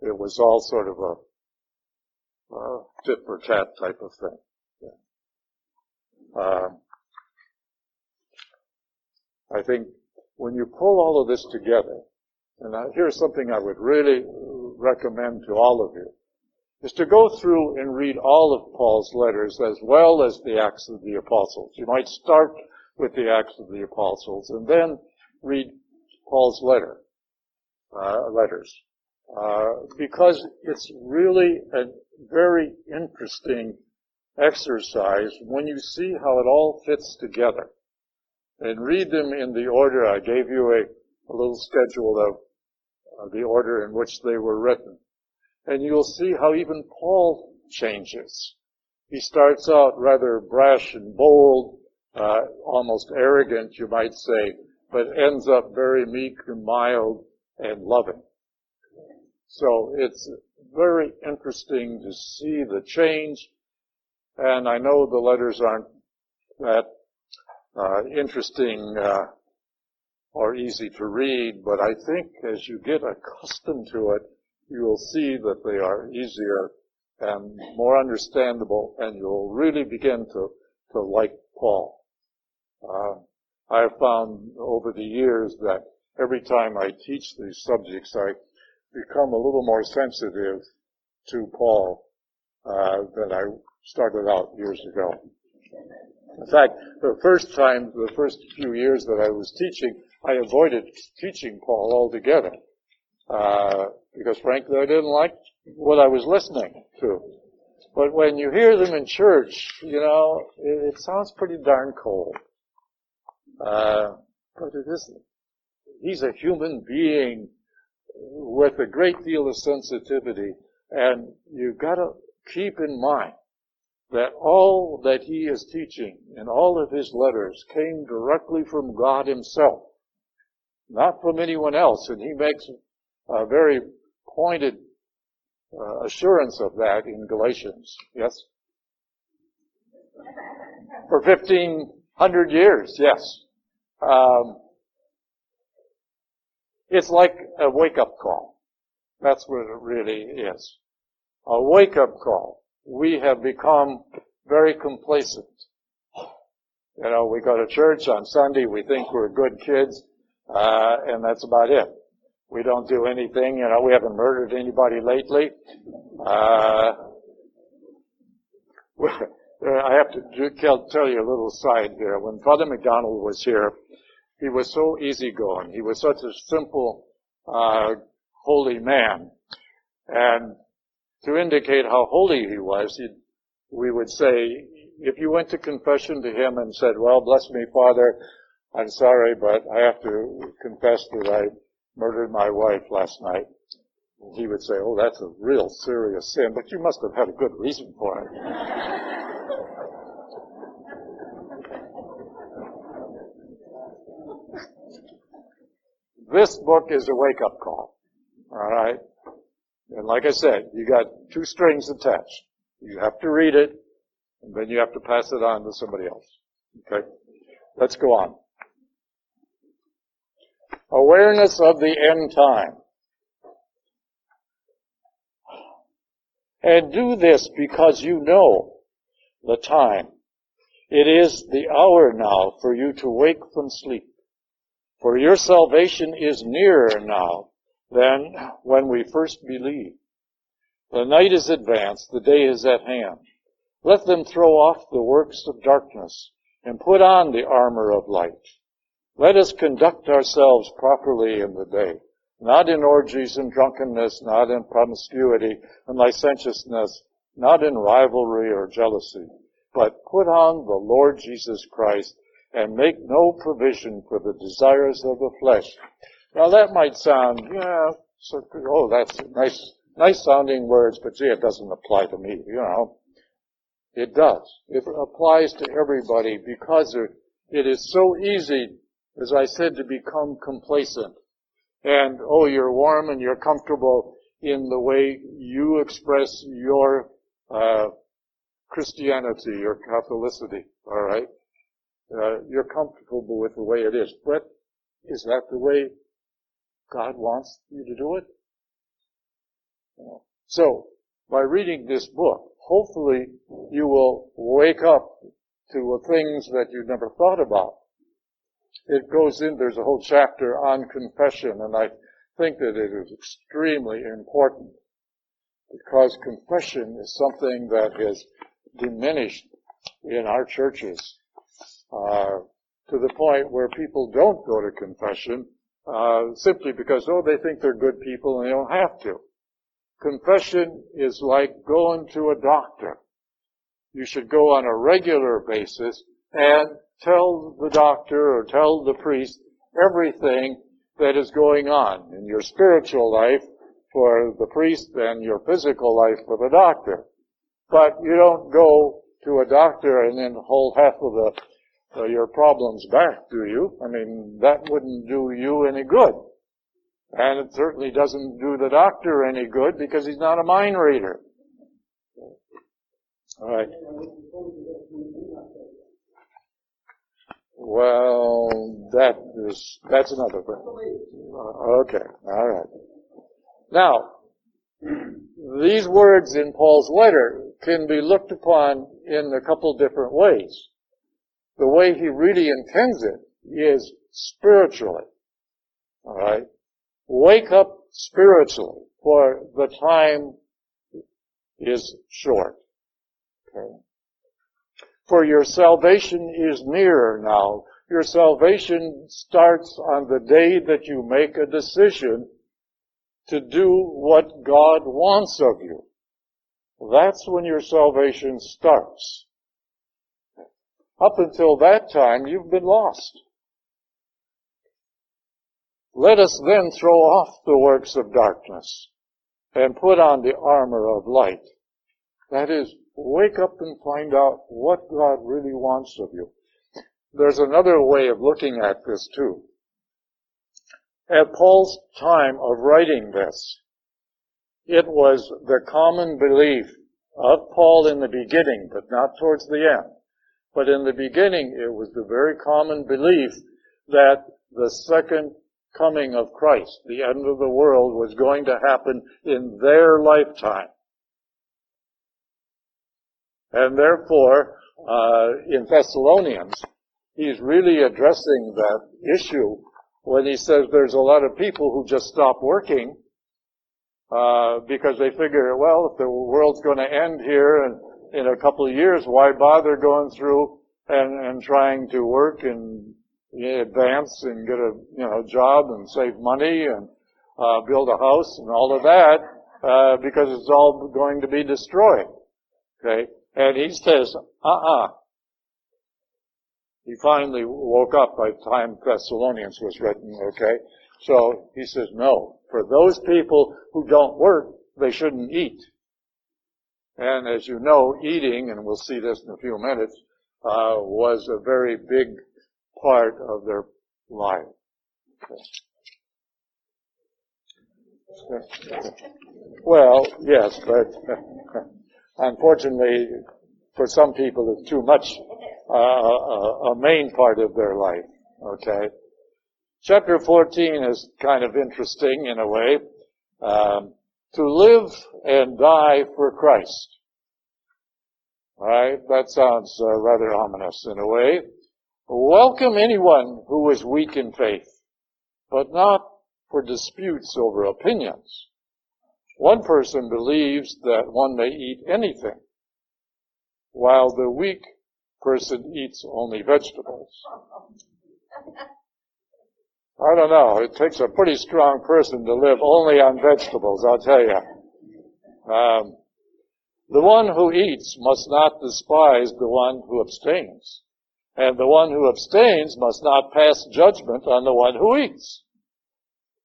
It was all sort of a, a tit for tat type of thing. Yeah. Uh, I think when you pull all of this together, and here's something I would really recommend to all of you, is to go through and read all of Paul's letters as well as the Acts of the Apostles. You might start with the Acts of the Apostles and then read Paul's letter, uh, letters, uh, because it's really a very interesting exercise when you see how it all fits together and read them in the order. I gave you a, a little schedule of uh, the order in which they were written. And you'll see how even Paul changes. He starts out rather brash and bold, uh, almost arrogant, you might say, but ends up very meek and mild and loving. So it's very interesting to see the change. And I know the letters aren't that uh, interesting uh, or easy to read, but I think as you get accustomed to it, you will see that they are easier and more understandable, and you'll really begin to, to like Paul. Uh, I have found over the years that every time I teach these subjects, I become a little more sensitive to Paul uh, than I started out years ago. In fact, the first time, the first few years that I was teaching, I avoided teaching Paul altogether. Uh, because frankly I didn't like what I was listening to. But when you hear them in church, you know, it, it sounds pretty darn cold. Uh, but it isn't. He's a human being with a great deal of sensitivity, and you've got to keep in mind that all that he is teaching in all of his letters came directly from God himself, not from anyone else, and he makes a very pointed uh, assurance of that in Galatians. Yes? For 1500 years, yes. Um, it's like a wake-up call. That's what it really is. A wake-up call we have become very complacent. You know, we go to church on Sunday, we think we're good kids, uh, and that's about it. We don't do anything, you know, we haven't murdered anybody lately. Uh, I have to tell you a little side here. When Father McDonald was here, he was so easygoing. He was such a simple, uh, holy man. And to indicate how holy he was, we would say, if you went to confession to him and said, well, bless me, Father, I'm sorry, but I have to confess that I murdered my wife last night. He would say, oh, that's a real serious sin, but you must have had a good reason for it. this book is a wake-up call. All right? And like I said, you got two strings attached. You have to read it, and then you have to pass it on to somebody else. Okay? Let's go on. Awareness of the end time. And do this because you know the time. It is the hour now for you to wake from sleep. For your salvation is nearer now than when we first believed. The night is advanced, the day is at hand. Let them throw off the works of darkness and put on the armor of light. Let us conduct ourselves properly in the day, not in orgies and drunkenness, not in promiscuity and licentiousness, not in rivalry or jealousy, but put on the Lord Jesus Christ and make no provision for the desires of the flesh now that might sound, yeah, so, oh, that's nice, nice sounding words, but gee, it doesn't apply to me, you know. It does. It applies to everybody because it is so easy as I said, to become complacent. And, oh, you're warm and you're comfortable in the way you express your uh, Christianity, your Catholicity, all right? Uh, you're comfortable with the way it is. But is that the way God wants you to do it? So, by reading this book, hopefully you will wake up to things that you never thought about. It goes in, there's a whole chapter on confession, and I think that it is extremely important because confession is something that has diminished in our churches uh, to the point where people don't go to confession uh, simply because oh they think they're good people and they don't have to. Confession is like going to a doctor. You should go on a regular basis and tell the doctor or tell the priest everything that is going on in your spiritual life for the priest and your physical life for the doctor. But you don't go to a doctor and then hold half of the, uh, your problems back, do you? I mean, that wouldn't do you any good. And it certainly doesn't do the doctor any good because he's not a mind reader. All right. Well, that is, that's another thing. Okay, alright. Now, these words in Paul's letter can be looked upon in a couple different ways. The way he really intends it is spiritually. Alright? Wake up spiritually, for the time is short. Okay? For your salvation is nearer now. Your salvation starts on the day that you make a decision to do what God wants of you. That's when your salvation starts. Up until that time, you've been lost. Let us then throw off the works of darkness and put on the armor of light. That is, wake up and find out what God really wants of you. There's another way of looking at this too. At Paul's time of writing this, it was the common belief of Paul in the beginning, but not towards the end. But in the beginning, it was the very common belief that the second coming of Christ, the end of the world, was going to happen in their lifetime. And therefore, uh, in Thessalonians, he's really addressing that issue when he says there's a lot of people who just stop working uh, because they figure, well, if the world's going to end here and in a couple of years, why bother going through and, and trying to work and advance and get a you know job and save money and uh, build a house and all of that uh, because it's all going to be destroyed. Okay, and he says, uh-uh. He finally woke up by the time Thessalonians was written, okay? So he says, no. For those people who don't work, they shouldn't eat. And as you know, eating, and we'll see this in a few minutes, uh, was a very big part of their life. Well, yes, but unfortunately, for some people, it's too much uh, a, a main part of their life. Okay. Chapter 14 is kind of interesting in a way. Um, to live and die for Christ. Right? That sounds uh, rather ominous in a way. Welcome anyone who is weak in faith, but not for disputes over opinions. One person believes that one may eat anything, while the weak person eats only vegetables. I don't know. It takes a pretty strong person to live only on vegetables, I'll tell you. Um, the one who eats must not despise the one who abstains. And the one who abstains must not pass judgment on the one who eats.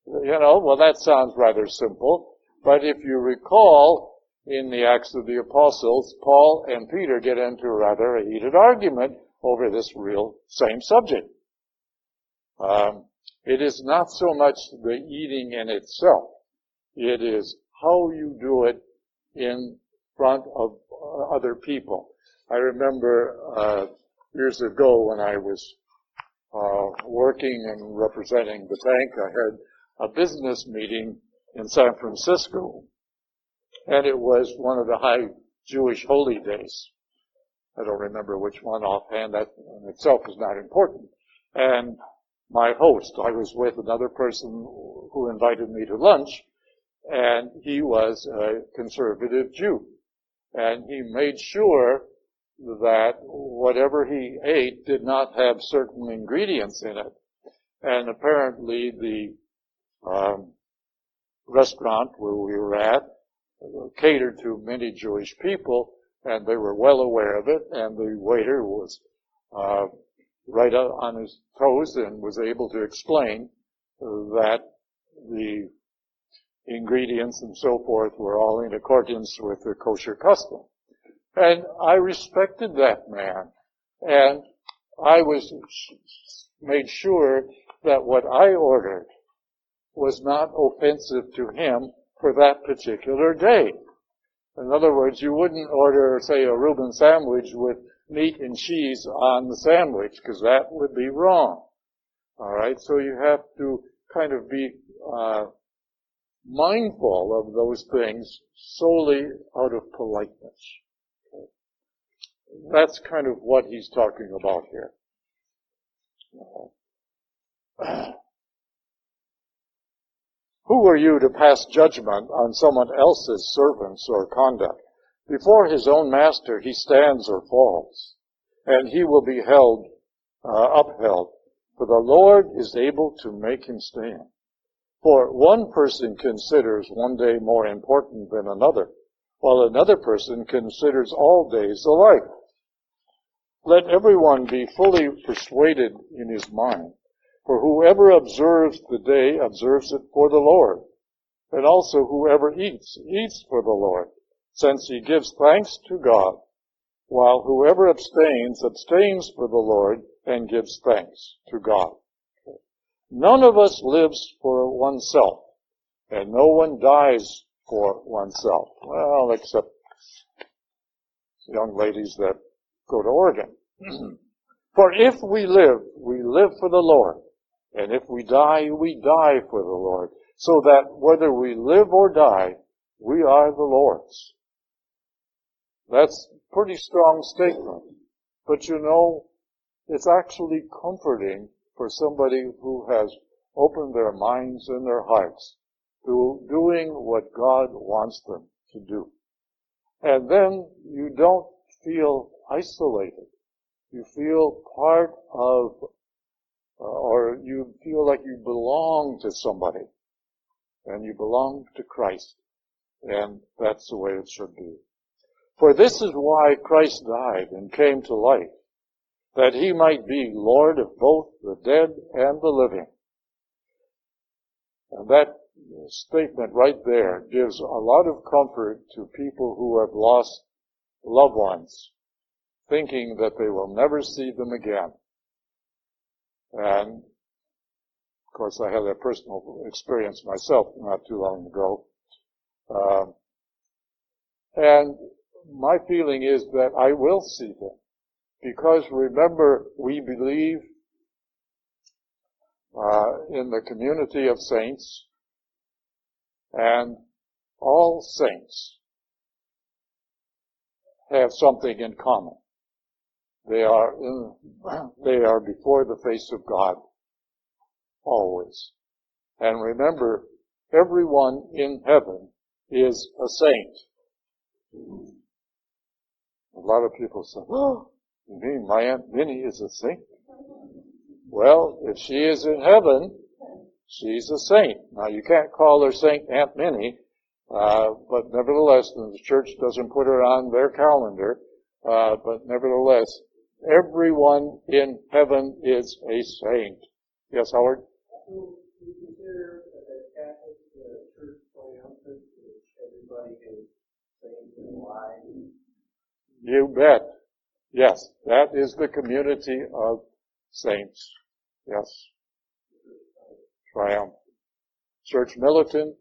You know, well that sounds rather simple. But if you recall, in the Acts of the Apostles, Paul and Peter get into rather a heated argument over this real same subject. Um, it is not so much the eating in itself. It is how you do it in front of uh, other people. I remember uh, years ago when I was uh, working and representing the bank, I had a business meeting in San Francisco, and it was one of the high Jewish holy days. I don't remember which one offhand. That in itself is not important. And my host, I was with another person who invited me to lunch, and he was a conservative Jew. And he made sure that whatever he ate did not have certain ingredients in it. And apparently the um, restaurant where we were at catered to many Jewish people, and they were well aware of it, and the waiter was uh, right on his toes and was able to explain that the ingredients and so forth were all in accordance with the kosher custom. And I respected that man. And I was made sure that what I ordered was not offensive to him for that particular day. In other words, you wouldn't order, say, a Reuben sandwich with meat and cheese on the sandwich, because that would be wrong. Alright, so you have to kind of be uh, mindful of those things solely out of politeness. Okay. That's kind of what he's talking about here. Who are you to pass judgment on someone else's servants or conduct? Before his own master he stands or falls, and he will be held, uh, upheld, for the Lord is able to make him stand. For one person considers one day more important than another, while another person considers all days alike. Let everyone be fully persuaded in his mind. For whoever observes the day observes it for the Lord. And also whoever eats, eats for the Lord, since he gives thanks to God, while whoever abstains, abstains for the Lord and gives thanks to God. None of us lives for oneself, and no one dies for oneself. Well, except young ladies that go to Oregon. for if we live, we live for the Lord. And if we die, we die for the Lord. So that whether we live or die, we are the Lord's. That's a pretty strong statement. But you know, it's actually comforting for somebody who has opened their minds and their hearts to doing what God wants them to do. And then you don't feel isolated. You feel part of uh, or you feel like you belong to somebody and you belong to Christ. And that's the way it should be. For this is why Christ died and came to life, that he might be Lord of both the dead and the living. And that statement right there gives a lot of comfort to people who have lost loved ones, thinking that they will never see them again. And of course, I had a personal experience myself not too long ago. Uh, and my feeling is that I will see them. Because remember, we believe uh, in the community of saints, and all saints have something in common. They are in, they are before the face of God always. And remember, everyone in heaven is a saint. A lot of people say, oh, you mean my Aunt Minnie is a saint? Well, if she is in heaven, she's a saint. Now you can't call her Saint Aunt Minnie, uh, but nevertheless, the church doesn't put her on their calendar, uh, but nevertheless, Everyone in heaven is a saint. Yes, Howard? So you consider that Catholic uh, Church triumphant, everybody is saints and wise? You bet. Yes, that is the community of saints. Yes. triumph. Church militant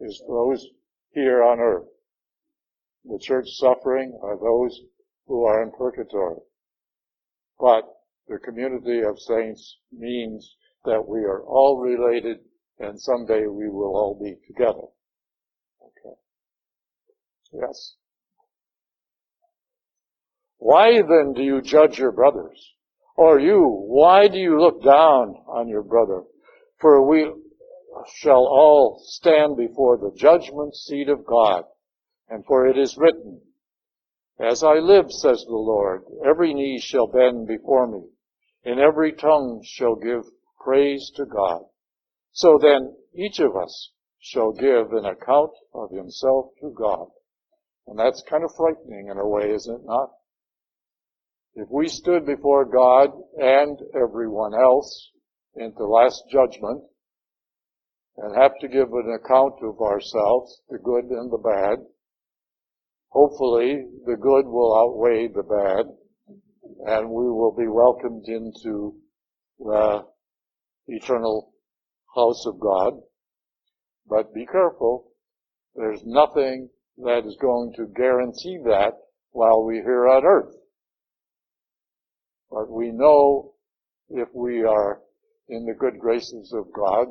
is those here on earth. The church suffering are those who are in purgatory. But the community of saints means that we are all related and someday we will all be together. Okay. Yes. Why then do you judge your brothers? Or you, why do you look down on your brother? For we shall all stand before the judgment seat of God. And for it is written, As I live, says the Lord, every knee shall bend before me, and every tongue shall give praise to God. So then, each of us shall give an account of himself to God. And that's kind of frightening in a way, is it not? If we stood before God and everyone else in the last judgment and have to give an account of ourselves, the good and the bad, hopefully the good will outweigh the bad and we will be welcomed into the eternal house of God. But be careful. There's nothing that is going to guarantee that while we're here on earth. But we know if we are in the good graces of God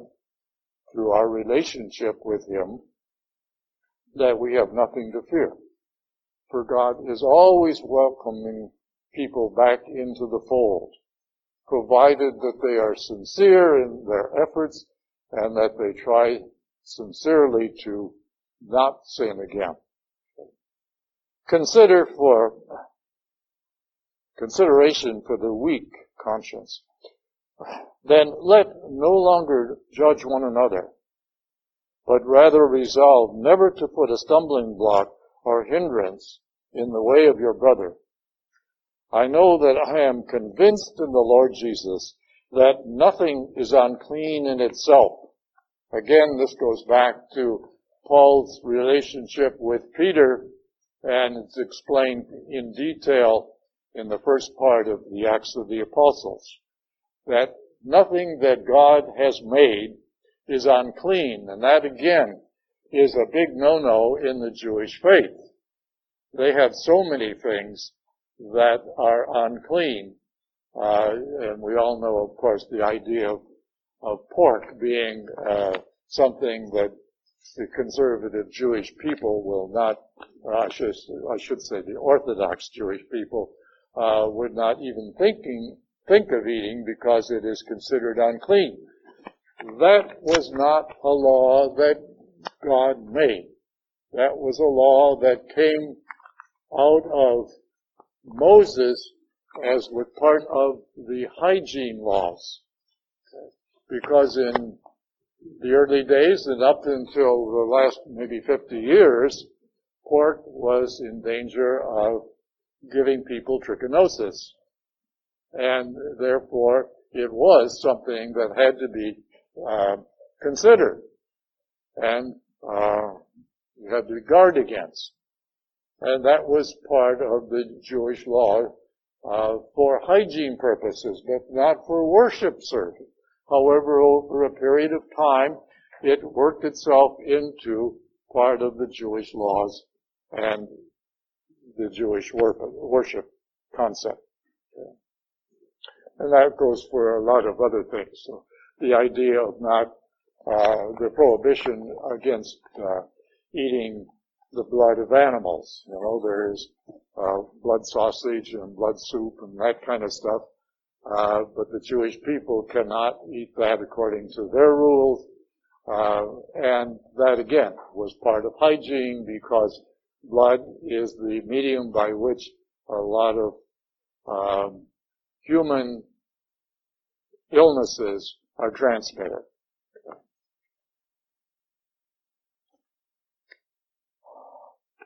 through our relationship with Him, that we have nothing to fear. For God is always welcoming people back into the fold, provided that they are sincere in their efforts and that they try sincerely to not sin again. Consider for consideration for the weak conscience. Then let no longer judge one another, but rather resolve never to put a stumbling block or hindrance in the way of your brother. I know that I am convinced in the Lord Jesus that nothing is unclean in itself. Again, this goes back to Paul's relationship with Peter, and it's explained in detail in the first part of the Acts of the Apostles. That nothing that God has made is unclean. And that again is a big no-no in the Jewish faith. They have so many things that are unclean. Uh, and we all know, of course, the idea of, of pork being uh, something that the conservative Jewish people will not, I should, I should say the Orthodox Jewish people uh, would not even thinking think of eating because it is considered unclean. That was not a law that God made. That was a law that came out of Moses as with part of the hygiene laws. Because in the early days and up until the last maybe 50 years, pork was in danger of giving people trichinosis. And therefore, it was something that had to be uh, considered and uh, you had to guard against. And that was part of the Jewish law uh, for hygiene purposes, but not for worship service. However, over a period of time, it worked itself into part of the Jewish laws and the Jewish worship concept. And that goes for a lot of other things. So the idea of not, uh, the prohibition against uh, eating the blood of animals. You know, there's uh, blood sausage and blood soup and that kind of stuff. Uh, but the Jewish people cannot eat that according to their rules. Uh, and that again was part of hygiene because blood is the medium by which a lot of um, human illnesses are transmitted.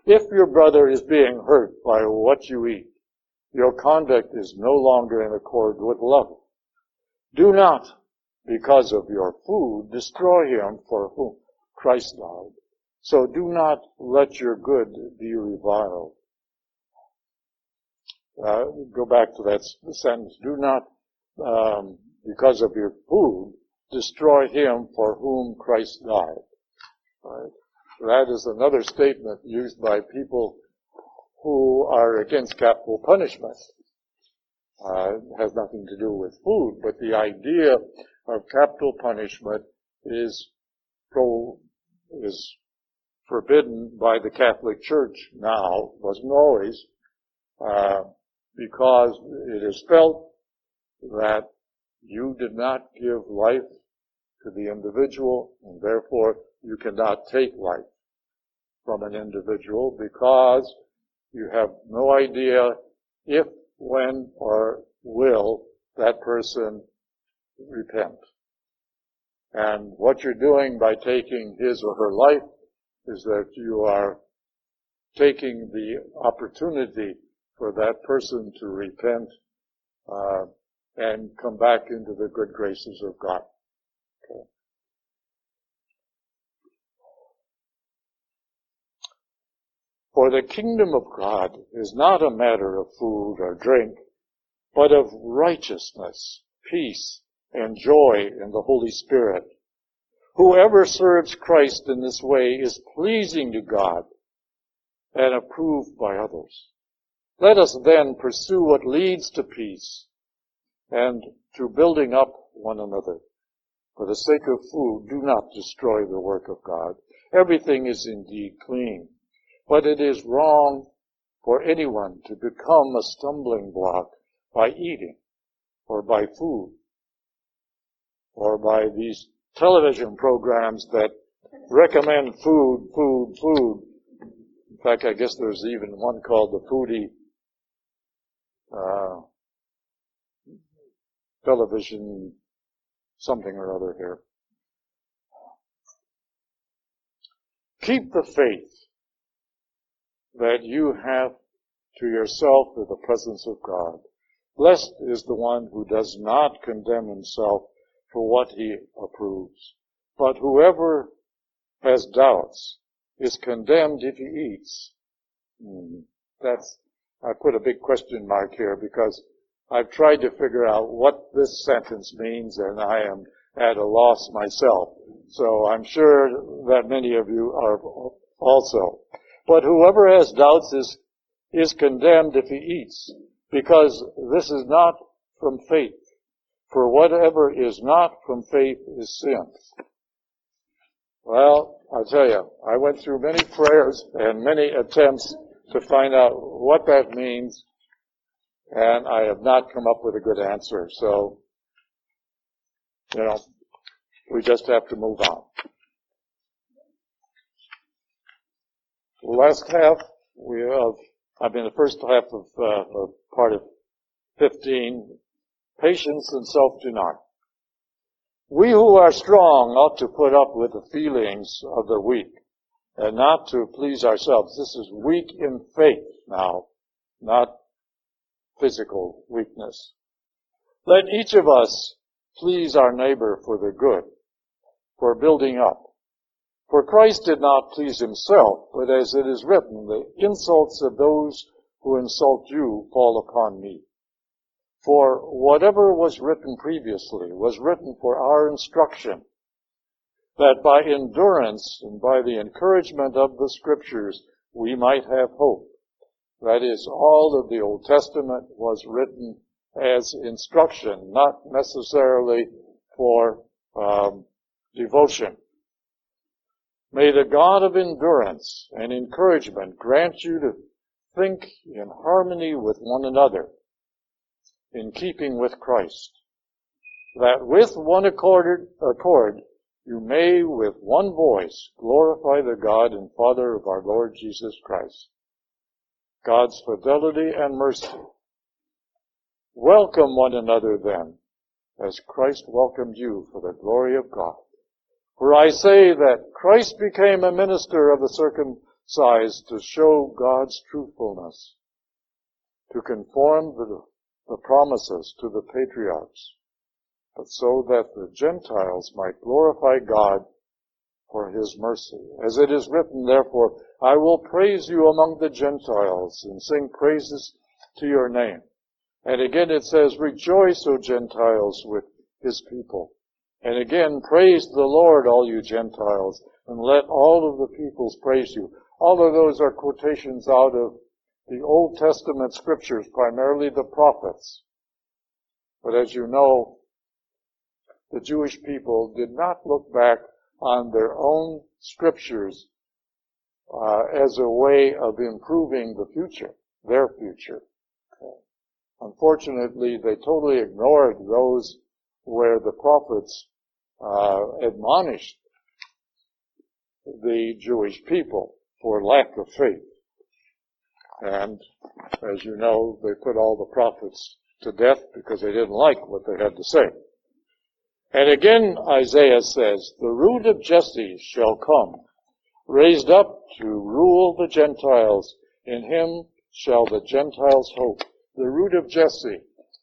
If your brother is being hurt by what you eat, your conduct is no longer in accord with love. Do not, because of your food, destroy him for whom Christ died. So do not let your good be reviled. Uh, go back to that sentence. Do not, um, because of your food, destroy him for whom Christ died. Right? That is another statement used by people who are against capital punishment. Uh, has nothing to do with food, but the idea of capital punishment is pro, is forbidden by the Catholic Church now, wasn't always, uh, because it is felt that you did not give life to the individual, and therefore you cannot take life from an individual because you have no idea if, when, or will that person repent. And what you're doing by taking his or her life is that you are taking the opportunity for that person to repent uh, and come back into the good graces of God. Okay. For the kingdom of God is not a matter of food or drink, but of righteousness, peace, and joy in the Holy Spirit. Whoever serves Christ in this way is pleasing to God and approved by others. Let us then pursue what leads to peace and to building up one another. For the sake of food, do not destroy the work of God. Everything is indeed clean, but it is wrong for anyone to become a stumbling block by eating or by food or by these television programs that recommend food, food, food. In fact, I guess there's even one called the Foodie uh, television something or other here. Keep the faith that you have to yourself in the presence of God. Blessed is the one who does not condemn himself for what he approves. But whoever has doubts is condemned if he eats. Hmm. That's, I put a big question mark here because I've tried to figure out what this sentence means and I am at a loss myself. So I'm sure that many of you are also. But whoever has doubts is, is condemned if he eats because this is not from faith. For whatever is not from faith is sin. Well, I'll tell you, I went through many prayers and many attempts to find out what that means, and I have not come up with a good answer. So, you know, we just have to move on. The last half, we have, I mean, the first half of, uh, of part of 15 patience and self-denial. We who are strong ought to put up with the feelings of the weak and not to please ourselves. This is weak in faith now, not physical weakness. Let each of us please our neighbor for the good, for building up. For Christ did not please himself, but as it is written, the insults of those who insult you fall upon me. For whatever was written previously was written for our instruction, that by endurance and by the encouragement of the scriptures we might have hope. That is, all of the Old Testament was written as instruction, not necessarily for um, devotion. May the God of endurance and encouragement grant you to think in harmony with one another in keeping with Christ, that with one accord, you may with one voice glorify the God and Father of our Lord Jesus Christ. God's fidelity and mercy. Welcome one another then, as Christ welcomed you for the glory of God. For I say that Christ became a minister of the circumcised to show God's truthfulness, to conform the the promises to the patriarchs, but so that the Gentiles might glorify God for his mercy. As it is written, therefore, I will praise you among the Gentiles and sing praises to your name. And again it says, rejoice, O Gentiles, with his people. And again, praise the Lord, all you Gentiles, and let all of the peoples praise you. All of those are quotations out of the Old Testament scriptures, primarily the prophets. But as you know, the Jewish people did not look back on their own scriptures uh, as a way of improving the future, their future. Unfortunately, they totally ignored those where the prophets uh, admonished the Jewish people for lack of faith. And as you know, they put all the prophets to death because they didn't like what they had to say. And again, Isaiah says, the root of Jesse shall come, raised up to rule the Gentiles. In him shall the Gentiles hope. The root of Jesse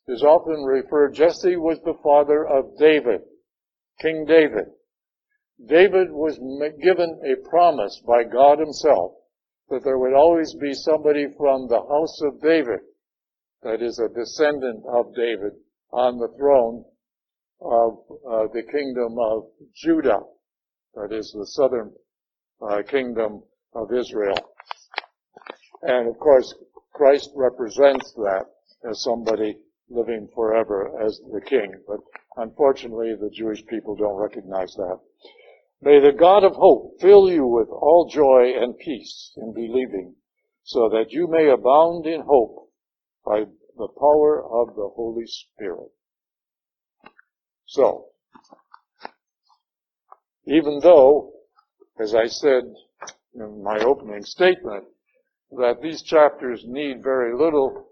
is often referred, Jesse was the father of David, King David. David was given a promise by God himself that there would always be somebody from the house of David, that is a descendant of David, on the throne of uh, the kingdom of Judah, that is the southern uh, kingdom of Israel. And of course, Christ represents that as somebody living forever as the king. But unfortunately, the Jewish people don't recognize that. May the God of hope fill you with all joy and peace in believing, so that you may abound in hope by the power of the Holy Spirit. So, even though, as I said in my opening statement, that these chapters need very little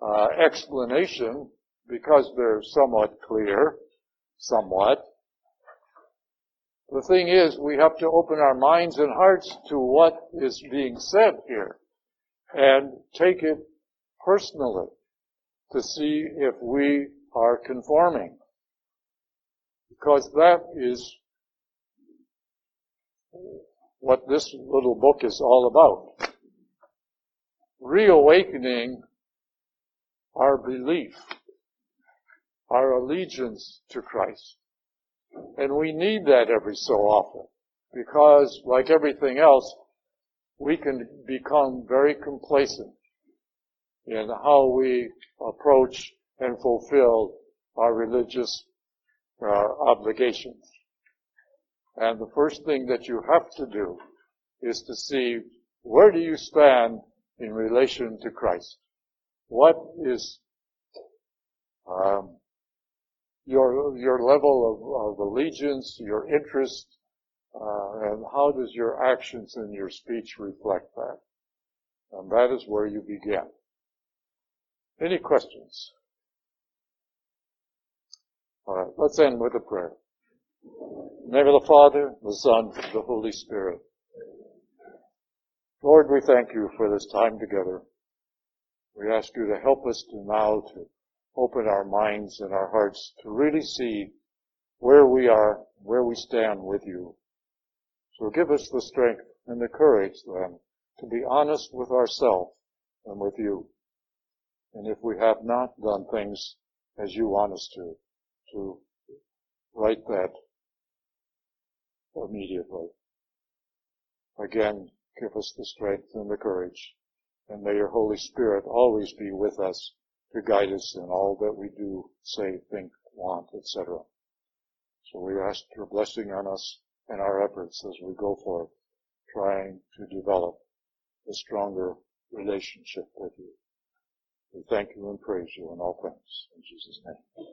uh, explanation because they're somewhat clear, somewhat. The thing is, we have to open our minds and hearts to what is being said here and take it personally to see if we are conforming. Because that is what this little book is all about. Reawakening our belief, our allegiance to Christ. And we need that every so often because like everything else, we can become very complacent in how we approach and fulfill our religious uh, obligations. And the first thing that you have to do is to see where do you stand in relation to Christ? What is um, your your level of, of allegiance, your interest, uh, and how does your actions and your speech reflect that? And that is where you begin. Any questions? All right, let's end with a prayer. Name of the Father, the Son, the Holy Spirit. Lord, we thank you for this time together. We ask you to help us to now to open our minds and our hearts to really see where we are, where we stand with you. So give us the strength and the courage then to be honest with ourselves and with you. And if we have not done things as you want us to, to right that immediately. Again, give us the strength and the courage. And may your Holy Spirit always be with us to guide us in all that we do, say, think, want, etc. So we ask your blessing on us and our efforts as we go forth, trying to develop a stronger relationship with you. We thank you and praise you in all things. In Jesus' name.